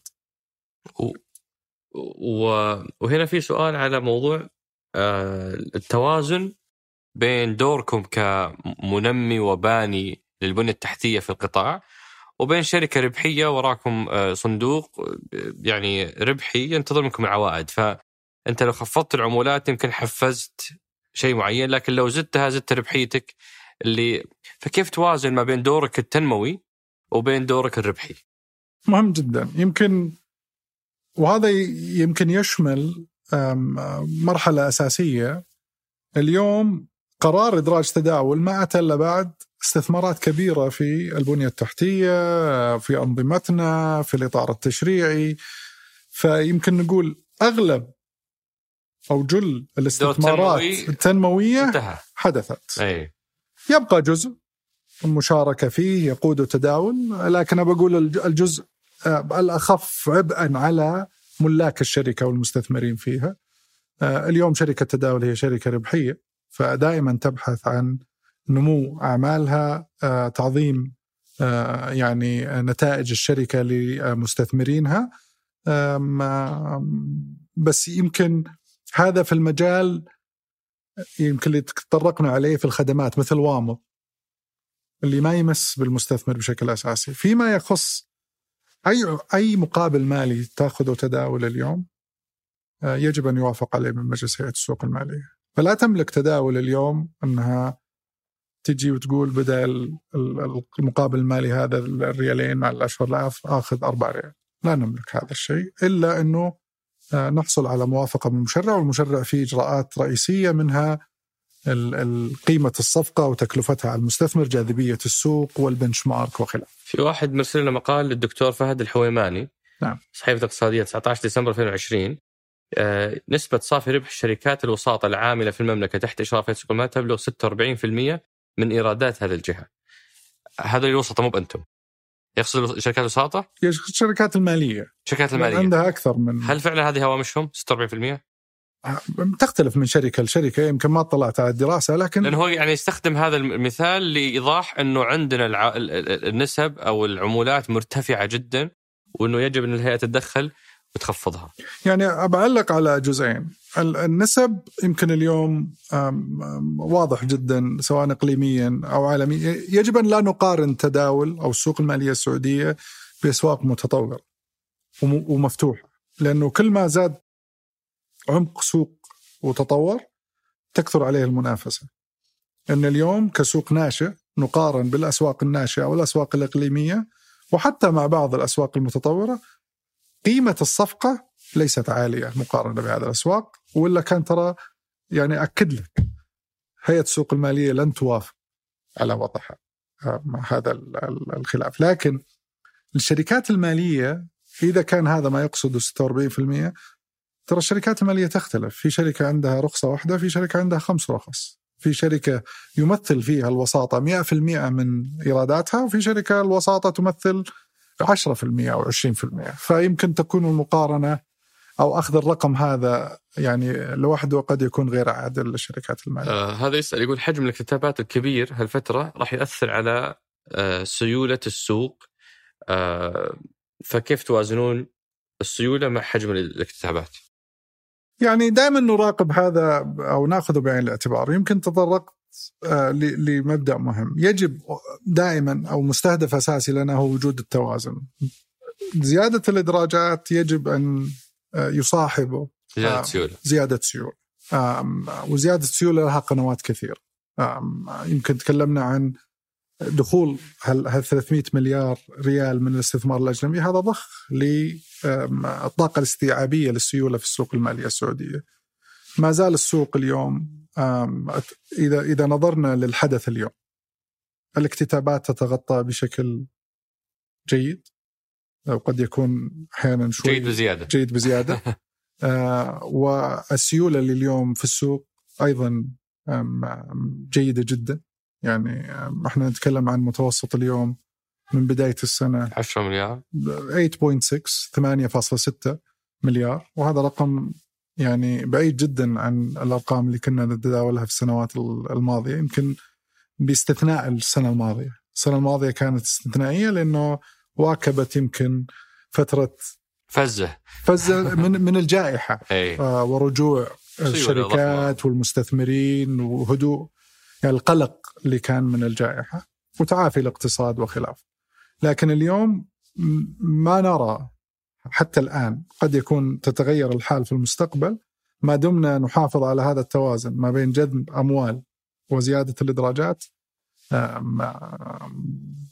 وهنا في سؤال على موضوع آه، التوازن بين دوركم كمنمي وباني للبنيه التحتية في القطاع وبين شركة ربحية وراكم آه، صندوق آه، يعني ربحي ينتظر منكم العوائد. فأنت لو خفضت العمولات يمكن حفزت شيء معين لكن لو زدتها زدت ربحيتك اللي فكيف توازن ما بين دورك التنموي وبين دورك الربحي؟
مهم جدا. يمكن وهذا يمكن يشمل مرحلة أساسية. اليوم قرار إدراج تداول ما أتى إلا بعد استثمارات كبيرة في البنية التحتية في أنظمتنا في الإطار التشريعي فيمكن نقول أغلب أو جل الاستثمارات التنموية انتهى. حدثت
أي.
يبقى جزء المشاركه فيه يقود تداول لكن بقول الجزء آه، الأخف عبئا على ملاك الشركة والمستثمرين فيها. آه، اليوم شركة تداول هي شركة ربحية فدائما تبحث عن نمو أعمالها آه، تعظيم يعني نتائج الشركة لمستثمرينها. بس يمكن هذا في المجال يمكن اللي تطرقنا عليه في الخدمات مثل وامو اللي ما يمس بالمستثمر بشكل أساسي. فيما يخص أي أي مقابل مالي تأخذه تداول اليوم آه، يجب أن يوافق عليه من مجلس هيئة السوق المالية. فلا تملك تداول اليوم أنها تجي وتقول بدل المقابل المالي هذا الريالين مع الأشهر لا آخذ أربع ريال. لا نملك هذا الشيء إلا إنه آه، نحصل على موافقة من المشرع والمشرع فيه إجراءات رئيسية منها قيمة الصفقة وتكلفتها على المستثمر جاذبية السوق والبنش مارك وخلافه.
في واحد مرسل لنا مقال للدكتور فهد الحويماني.
نعم.
صحيفة اقتصادية 19 ديسمبر 2020 آه، نسبة صافي ربح الشركات الوساطة العاملة في المملكة تحت إشراف هيئة سوق المال تبلغ 46% من إيرادات هذه الجهة. هذا الوسطى مو بأنتم. يقصد شركات الوساطة؟
الشركات المالية.
الشركات المالية.
عندها أكثر من
هل فعلا هذه هوامشهم 46%؟
تختلف من شركة لشركة يمكن ما اطلعت على الدراسة لكن
لأنه هو يعني يستخدم هذا المثال لإيضاح إنه عندنا الع... النسب أو العمولات مرتفعة جدا وإنه يجب إن الهيئة تتدخل وتخفضها.
يعني بعلق على جزئين، النسب يمكن اليوم واضح جدا سواء اقليميا أو عالميا، يجب أن لا نقارن تداول أو السوق المالية السعودية بأسواق متطورة ومفتوحة، لأنه كل ما زاد عمق سوق وتطور تكثر عليه المنافسة. إن اليوم كسوق ناشئ نقارن بالأسواق الناشئة أو الاسواق الإقليمية وحتى مع بعض الأسواق المتطورة قيمة الصفقة ليست عالية مقارنة بهذه الأسواق ولا كان ترى يعني أكد لك هيئة السوق المالية لن توافق على وضعها مع هذا الخلاف. لكن الشركات المالية إذا كان هذا ما يقصده 46% ترى الشركات المالية تختلف. في شركة عندها رخصة واحدة في شركة عندها خمس رخص. في شركة يمثل فيها الوساطة 100% من إيراداتها وفي شركة الوساطة تمثل 10% أو 20% فيمكن تكون المقارنة أو أخذ الرقم هذا يعني لوحده قد يكون غير عادل للشركات المالية.
آه هذا يسأل يقول حجم الاكتتابات الكبير هالفترة راح يأثر على آه سيولة السوق آه فكيف توازنون السيولة مع حجم الاكتتابات؟
يعني دائما نراقب هذا أو ناخذه بعين الاعتبار يمكن تطرقت لمبدأ مهم. يجب دائما أو مستهدف أساسي لنا هو وجود التوازن. زيادة الإدراجات يجب أن آه، يصاحبه.
زيادة سيولة.
زيادة سيولة. وزيادة السيوله لها قنوات كثير. يمكن تكلمنا عن دخول هال 300 مليار ريال من الاستثمار الأجنبي. هذا ضخ للطاقه الاستيعابية للسيولة في السوق المالية السعودية. ما زال السوق اليوم اذا إذا نظرنا للحدث اليوم الاكتتابات تتغطى بشكل جيد؟ وقد يكون أحيانا شوي
جيد بزيادة.
جيد بزيادة. آه والسيولة اللي اليوم في السوق أيضا جيدة جدا. يعني إحنا نتكلم عن متوسط اليوم من بداية السنة.
10 مليار.
8.6 8.6 مليار. وهذا رقم يعني بعيد جدا عن الأرقام اللي كنا نتداولها في السنوات الماضية يمكن باستثناء السنة الماضية، السنة الماضية كانت استثنائية لأنه واكبت يمكن فترة
فزة.
فزة من من الجائحة.
آه
ورجوع الشركات والمستثمرين وهدوء يعني القلق اللي كان من الجائحة وتعافي الاقتصاد وخلافه. لكن اليوم ما نرى حتى الآن قد يكون تتغير الحال في المستقبل ما دمنا نحافظ على هذا التوازن ما بين جذب أموال وزيادة الإدراجات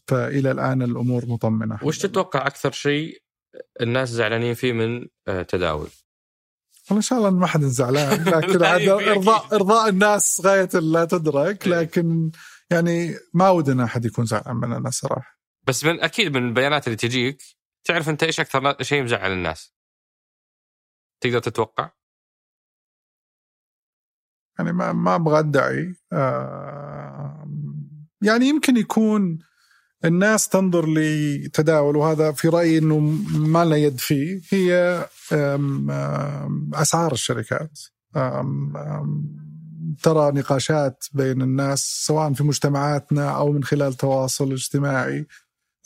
فإلى الآن الأمور مطمنة
وش تتوقع أكثر شيء الناس زعلانين فيه من آه، تداول؟
والله إن شاء الله ما حد زعلان لكن عاد إرضاء إرضاء الناس غاية لا تدرك إيه. لكن يعني ما ودنا أحد يكون زعلان مننا صراحة
بس من أكيد من البيانات اللي تجيك تعرف أنت إيش أكثر شيء مزعل الناس؟ تقدر تتوقع؟
يعني ما ما أبغى أدعي آه يعني يمكن يكون الناس تنظر لتداول وهذا في رأيي إنه ما لنا يد فيه. هي أسعار الشركات. ترى نقاشات بين الناس سواء في مجتمعاتنا أو من خلال تواصل اجتماعي.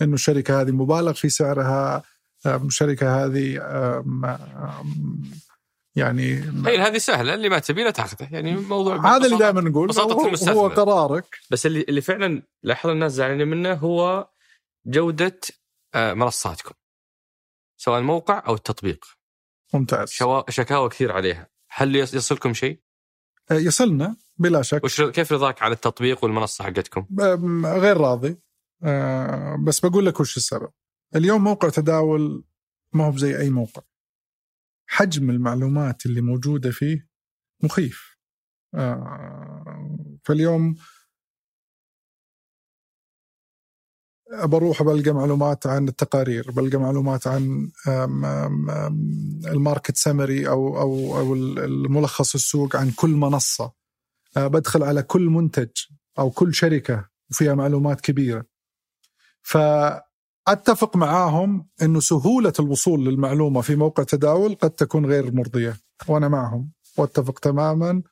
إنه الشركة هذه مبالغ في سعرها الشركة هذه يعني
هي هذه سهلة اللي ما تبي لا تاخذه. يعني موضوع
هذا اللي دائما نقول هو, هو قرارك.
بس اللي اللي فعلا لاحظ الناس زعلانين منه هو جودة آه، منصاتكم. سواء الموقع أو التطبيق.
ممتاز.
شكاوى كثير عليها. هل يصلكم شيء؟
آه، يصلنا بلا شك.
وش كيف رضاك على التطبيق والمنصة حقتكم؟
غير راضي. آه، بس بقول لك وش السبب. اليوم موقع تداول ما هو زي أي موقع. حجم المعلومات اللي موجودة فيه مخيف. آه، فاليوم بروح بلقى معلومات عن التقارير بلقى معلومات عن الماركت سمري أو أو أو الملخص السوق عن كل منصة. آه، بدخل على كل منتج أو كل شركة وفيها معلومات كبيرة. فأتفق معاهم انه سهولة الوصول للمعلومة في موقع تداول قد تكون غير مرضية وأنا معهم وأتفق تماما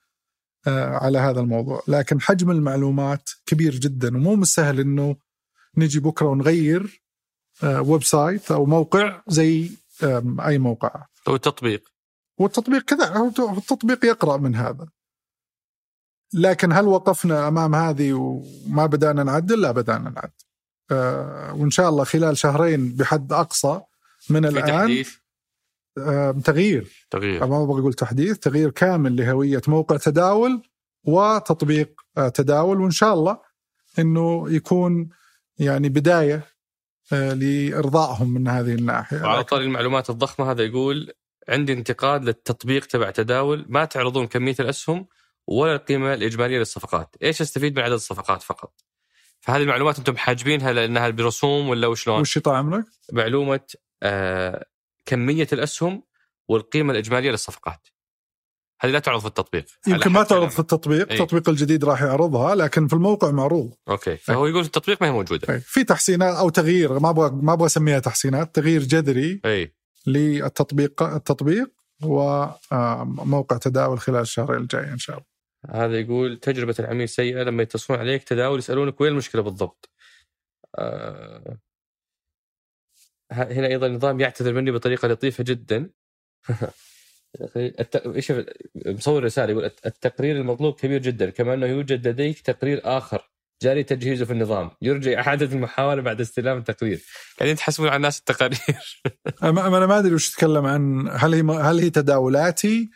آه، على هذا الموضوع لكن حجم المعلومات كبير جدا ومو بالسهل إنه نجي بكرة ونغير آه، website أو موقع زي أي موقع
أو التطبيق
والتطبيق كذا التطبيق يقرأ من هذا لكن هل وقفنا أمام هذه وما بدأنا نعدل؟ لا بدأنا نعدل. آه وإن شاء الله خلال شهرين بحد أقصى من
في
الآن
تحديث؟
آه تغيير.
تغيير.
ما أبغى أقول تحديث تغيير كامل لهوية موقع تداول وتطبيق آه تداول وإن شاء الله إنه يكون يعني بداية لإرضائهم من هذه الناحية.
وعلى طاري المعلومات الضخمة هذا يقول عندي انتقاد للتطبيق تبع تداول ما تعرضون كمية الأسهم ولا القيمة الإجمالية للصفقات، إيش أستفيد من عدد الصفقات فقط؟ فهذه المعلومات أنتم حاجبينها لأنها برسوم ولا وشلون؟
وش يطلع عمرك؟
معلومة آه كمية الأسهم والقيمة الإجمالية للصفقات. هذه لا تعرض في التطبيق
يمكن ما تعرض. في التطبيق،
أي.
التطبيق الجديد راح يعرضها لكن في الموقع معروض
أوكي فهو يقول في التطبيق ما هي موجودة.
أي. في تحسينات أو تغيير ما أبغى ما أبغى أسميها تحسينات تغيير جذري
اي
للتطبيق التطبيق وموقع تداول خلال الشهرين الجاي إن شاء الله
هذا يقول تجربة العميل سيئة لما يتصلون عليك تداول يسألونك وين المشكلة بالضبط. آه هنا أيضا النظام يعتذر مني بطريقة لطيفة جدا. إيش مصور رسالة يقول الت- التقرير المطلوب كبير جدا كما أنه يوجد لديك تقرير آخر جاري تجهيزه في النظام يرجى إعادة المحاولة بعد استلام التقرير قاعدين تحسبون على الناس التقارير
أنا ما أدري وش تتكلم عن هل هي هل هي تداولاتي؟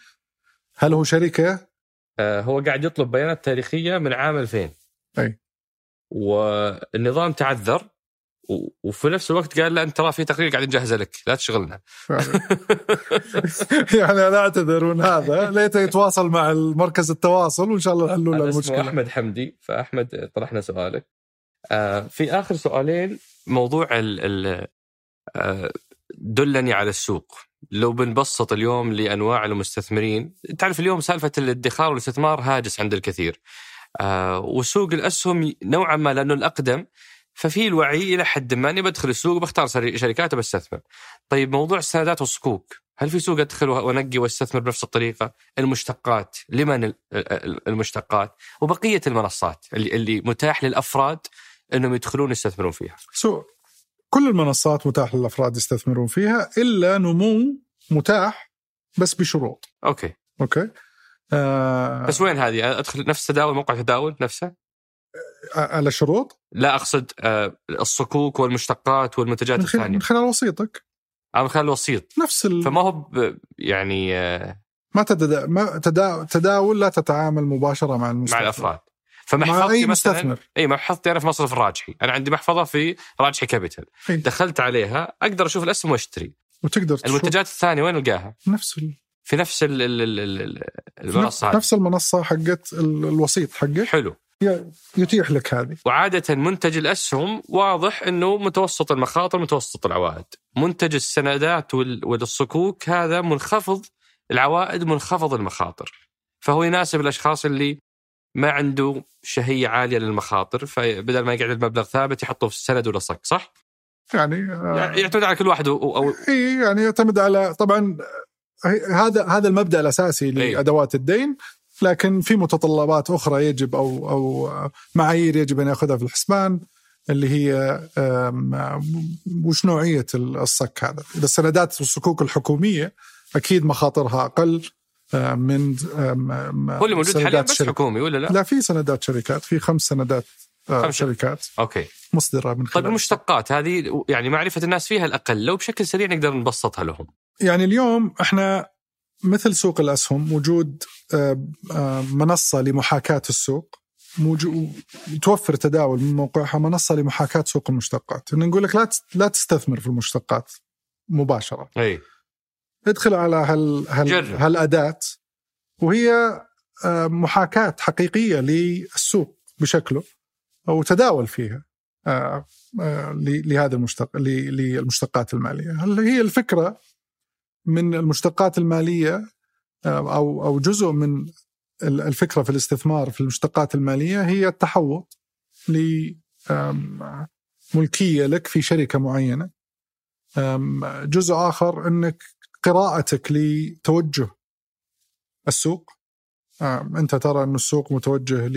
هل هو شركة؟
آه، هو قاعد يطلب بيانات تاريخية من عام 2000
أي.
والنظام تعذر وفي نفس الوقت قال لا أنت ترى في تقرير قاعد نجهزه لك لا تشغلنا.
يعني أنا أعتذر من هذا. ليته يتواصل مع مركز التواصل وإن شاء الله يحلوا له المشكلة.
أحمد حمدي فأحمد طرحنا سؤالك. آه، في آخر سؤالين موضوع ال ال آه، دلني على السوق. لو بنبسط اليوم لأنواع المستثمرين تعرف اليوم سالفة الادخار والاستثمار هاجس عند الكثير آه، وسوق الأسهم نوعا ما لأنه الأقدم ففي الوعي إلى حد ما إني بدخل السوق بختار سري- شركات وبستثمر. طيب موضوع السندات والصكوك، هل في سوق أدخل وأنقي وأستثمر بنفس الطريقة؟ المشتقات، لمن ال- ال- المشتقات؟ وبقية المنصات اللي, اللي متاح للأفراد إنهم يدخلون يستثمرون فيها.
so كل المنصات متاح للأفراد يستثمرون فيها إلا نمو متاح بس بشروط
أوكي،
أوكي آه
بس وين هذه؟ أدخل نفس تداول موقع تداول نفسه؟
على شروط
لا أقصد آه، الصكوك والمشتقات والمنتجات
من
الثانية.
من خلال وسيطك
آه، من خلال الوسيط.
نفس ال...
فما هو ب- يعني آه،
ما تدا... ما تدا... تداول لا تتعامل مباشرة مع المستثمر
مع
الأفراد.
فمحفظتي مثلا
مستثمر.
إي محفظتي أنا في مصرف الراجحي، أنا عندي محفظة في راجحي كابيتال،
أي.
دخلت عليها أقدر أشوف الاسهم وأشتري،
وتقدر تشوف.
المنتجات الثانية وين ألقاها؟
نفس ال...
في نفس ال ال ال المنصة هذه.
نفس المنصة حقت ال- الوسيط حقك.
حلو،
يتيح لك هذه.
وعادة منتج الأسهم واضح إنه متوسط المخاطر متوسط العوائد، منتج السندات وال- والصكوك هذا منخفض العوائد منخفض المخاطر، فهو يناسب الأشخاص اللي ما عنده شهية عالية للمخاطر فبدل ما يقعد المبلغ ثابت يحطه في السند ولا صك صح؟
يعني آه،
يعني يعتمد على كل واحد أو, أو
إي يعني يعتمد على طبعا هذا هذا المبدأ
الأساسي.
لأدوات الدين لكن في متطلبات أخرى يجب أو أو معايير يجب أن يأخذها في الحسبان اللي هي وش نوعية الصك هذا؟ إذا السندات والصكوك الحكومية أكيد مخاطرها أقل من آم،
هو اللي موجود حاليا بس. حكومي ولا لا؟
لا في سندات شركات في خمس سندات آه،
خمس
شركات
أوكي.
مصدرة من خلال
طيب المشتقات هذه يعني معرفة الناس فيها الأقل لو بشكل سريع نقدر نبسطها لهم.
يعني اليوم إحنا مثل سوق الأسهم وجود آه، آه، منصة لمحاكاة السوق توفر تداول من موقعها منصة لمحاكاة سوق المشتقات، نقول لك لا لا تستثمر في المشتقات مباشرة،
أي.
ادخل على هال هال
جرب.
هالأداة وهي آه، محاكاة حقيقية للسوق بشكله وتداول فيها. آه، آه، لهذا المشتق للمشتقات المالية هل هي الفكرة من المشتقات المالية أو أو جزء من الفكرة في الاستثمار في المشتقات المالية هي التحوط لملكيه لك في شركة معينة جزء آخر إنك قراءتك لتوجه السوق. أنت ترى أن السوق متوجه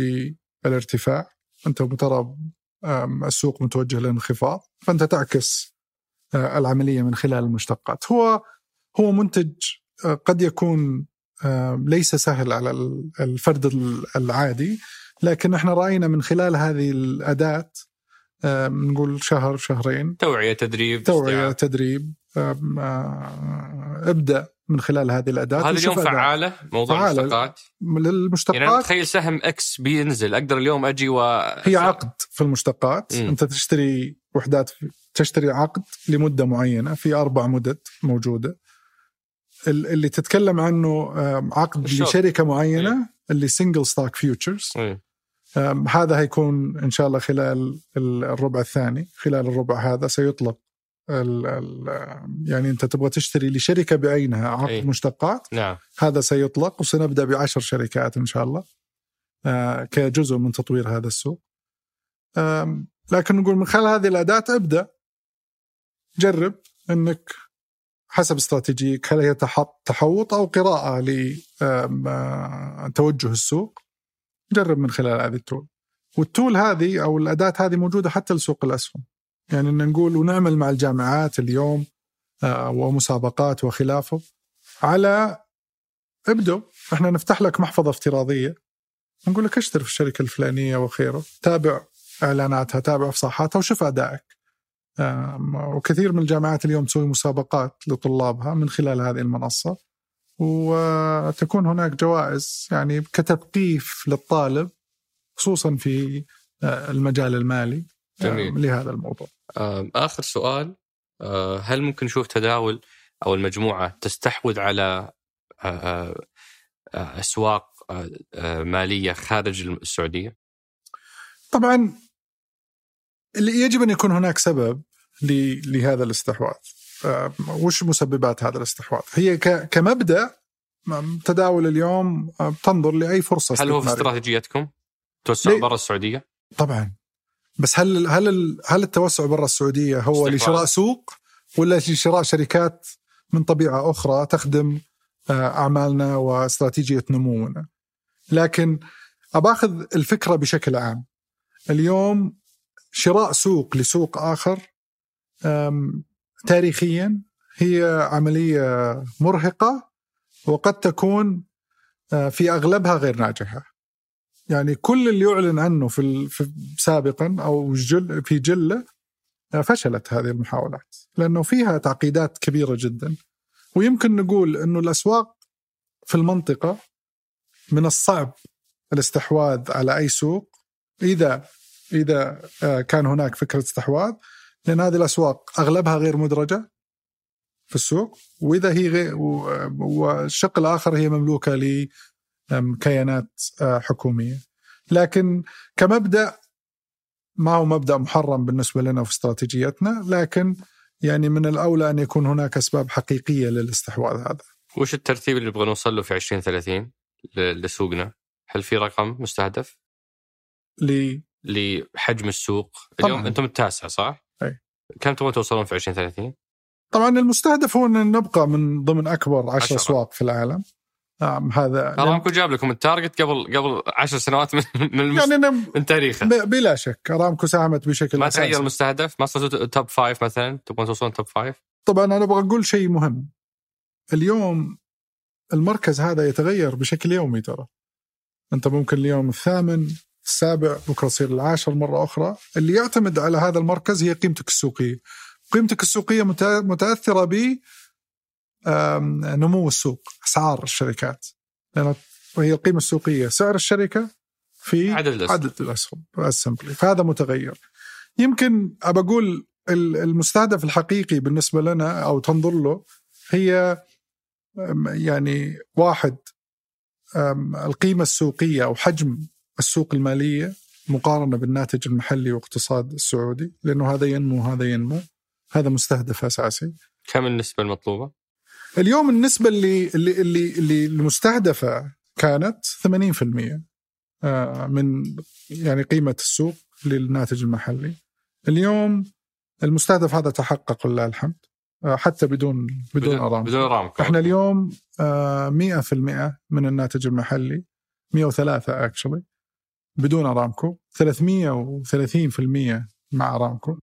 للارتفاع. أنت ترى السوق متوجه للانخفاض. فأنت تعكس آه، العملية من خلال المشتقات. هو هو منتج آه، قد يكون ليس سهل على الفرد العادي. لكن إحنا رأينا من خلال هذه الأداة نقول شهر شهرين.
توعية تدريب
توعية تدريب. ابدأ من خلال هذه الأداة
هذا اليوم فعالة موضوع فعالة. المشتقات.
للمشتقات
يعني تخيل سهم X بينزل أقدر اليوم أجي و
هي عقد في المشتقات. م. أنت تشتري وحدات تشتري عقد لمدة معينة في أربع مدد موجودة. اللي تتكلم عنه عقد. لشركة معينة م. ال single stock futures هذا هيكون إن شاء الله خلال الربع الثاني خلال الربع هذا سيطلق ال ال يعني أنت تبغى تشتري لشركة بعينها عقد أي. مشتقات
نعم.
هذا سيطلق وسنبدأ بعشر شركات إن شاء الله آه كجزء من تطوير هذا السوق آه لكن نقول من خلال هذه الأداة ابدأ جرب إنك حسب استراتيجيك هل هي تحوط أو قراءة لتوجه السوق جرب من خلال هذه التول. والتول هذه أو الأداة هذه موجودة حتى لسوق الأسهم. يعني إن نقول ونعمل مع الجامعات اليوم آه، ومسابقات وخلافه على ابدوا إحنا نفتح لك محفظة افتراضية. نقول لك اشتري في الشركة الفلانية وخيره. تابع إعلاناتها تابع إفصاحاتها وشوف أدائك. وكثير من الجامعات اليوم تسوي مسابقات لطلابها من خلال هذه المنصة. وتكون هناك جوائز يعني كتثقيف للطالب خصوصا في آه، المجال المالي جميل. لهذا الموضوع
آخر سؤال آه، هل ممكن نشوف تداول أو المجموعة تستحوذ على آه، أسواق مالية خارج السعودية؟
طبعا يجب أن يكون هناك سبب لهذا الاستحواذ وش مسببات هذا الاستحواذ؟ هي كمبدأ تداول اليوم تنظر لأي فرصة
هل هو في استراتيجيتكم؟ توسع برا السعودية؟
طبعا. بس هل هل هل التوسع برا السعودية هو لشراء سوق ولا لشراء شركات من طبيعة أخرى تخدم آه، أعمالنا واستراتيجية نمونا؟ لكن أباخذ الفكرة بشكل عام. اليوم شراء سوق لسوق آخر تاريخيا هي عملية مرهقة وقد تكون آه، في أغلبها غير ناجحة. يعني كل اللي يعلن عنه في, سابقا أو في جلة آه، فشلت هذه المحاولات لأنه فيها تعقيدات كبيرة جدا. ويمكن نقول إنه الأسواق في المنطقة من الصعب الاستحواذ على أي سوق. إذا إذا آه، كان هناك فكرة استحواذ لأن هذه الأسواق أغلبها غير مدرجة في السوق وإذا هي غير والشق الآخر هي مملوكة كيانات آه، حكومية لكن كمبدأ ما هو مبدأ محرم بالنسبة لنا في استراتيجيتنا لكن يعني من الأولى أن يكون هناك أسباب حقيقية للاستحواذ هذا.
وش الترتيب اللي نبغى نوصل له في 2030 لسوقنا؟ هل في رقم مستهدف؟
ل
لحجم السوق اليوم طبعاً. أنتم التاسع صح؟ كم تبغون توصلون في 2030؟
طبعا المستهدف هو إن نبقى من ضمن أكبر 10 أسواق في العالم. نعم هذا
ارامكو جاب لكم ال target قبل قبل عشر سنوات من من, يعني من تاريخه.
بلا شك أرامكو ساهمت بشكل
ما تغير المستهدف؟ ما صرتوا top five مثلا؟ تبغون توصلون top five
طبعا أنا أبغى أقول شيء مهم. اليوم المركز هذا يتغير بشكل يومي ترى. أنت ممكن اليوم الثامن السابع بكرة يصير العاشر مرة أخرى اللي يعتمد على هذا المركز هي قيمتك السوقية. قيمتك السوقية متأثرة ب نمو السوق أسعار الشركات. لأن وهي القيمة السوقية. سعر الشركة في
عدد الأسهم.
عدد الأسهم الاسمبلي فهذا متغير. يمكن أبى أقول المستهدف الحقيقي بالنسبة لنا أو تنظر له هي يعني واحد القيمة السوقية أو حجم السوق المالية مقارنة بالناتج المحلي واقتصاد السعودي لأنه هذا ينمو وهذا ينمو. هذا مستهدف أساسي.
كم النسبة المطلوبة؟
اليوم النسبة اللي اللي اللي, اللي المستهدفة كانت 80% آه، من يعني قيمة السوق للناتج المحلي. اليوم المستهدف هذا تحقق لله الحمد آه، حتى بدون بدون أرامكو.
بدون أرامكو.
إحنا اليوم 100% من الناتج المحلي 103 اكشلي بدون أرامكو 330% مع أرامكو.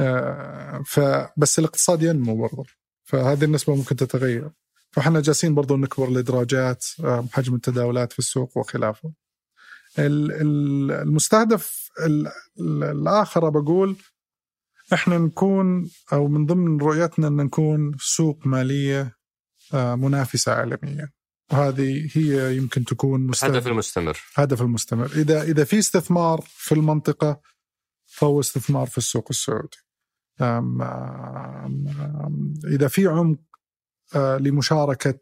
آه، فبس الاقتصاد ينمو برضه فهذه النسبة ممكن تتغير. فاحنا جالسين برضو نكبر الإدراجات آه، حجم التداولات في السوق وخلافه. المستهدف الآخر بقول إحنا نكون أو من ضمن رؤيتنا إن نكون سوق مالية آه، منافسة عالميا وهذه هي يمكن تكون
هدف المستمر.
هدف المستمر. إذا إذا في استثمار في المنطقة فهو استثمار في السوق السعودي. أم أم إذا في عمق آه، لمشاركة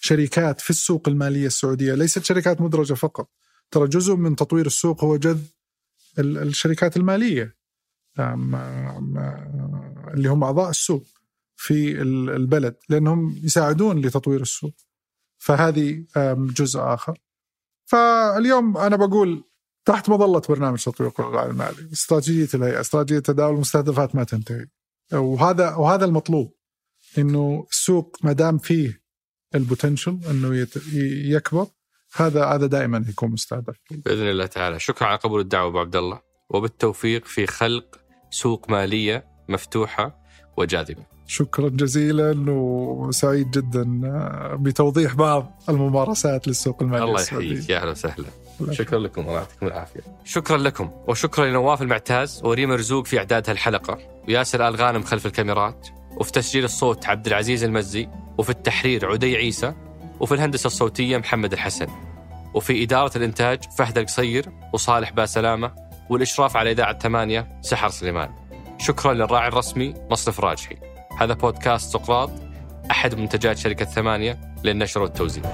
شركات في السوق المالية السعودية ليست شركات مدرجة فقط. ترى جزء من تطوير السوق هو جذب الشركات المالية. اللي هم أعضاء السوق. في البلد لأنهم يساعدون لتطوير السوق. فهذه جزء آخر. فاليوم أنا بقول تحت مظلة برنامج تطوير القطاع المالي. استراتيجية الهيئة استراتيجية تداول المستهدفات ما تنتهي. وهذا وهذا المطلوب إنه السوق ما دام فيه البوتنشل إنه يكبر هذا هذا دائما يكون مستهدف.
بإذن الله تعالى. شكرا على قبول الدعوة أبو عبد الله وبالتوفيق في خلق سوق مالية مفتوحة وجاذبة.
شكرا جزيلا وسعيد جدا بتوضيح بعض الممارسات للسوق المالي
الله يحييك يا أهلا وسهلا. شكرا لكم الله يعطيكم العافية. شكرا لكم وشكرا لنواف المعتاز وريم مرزوق في إعداد هالحلقة وياسر الغانم خلف الكاميرات وفي تسجيل الصوت عبد العزيز المزي وفي التحرير عدي عيسى وفي الهندسة الصوتية محمد الحسن وفي إدارة الإنتاج فهد القصير وصالح باسلامة والإشراف على إذاعة ثمانية سحر سليمان. شكرا للراعي الرسمي مصرف راجحي. هذا بودكاست سقراط أحد منتجات شركة ثمانية للنشر والتوزيع.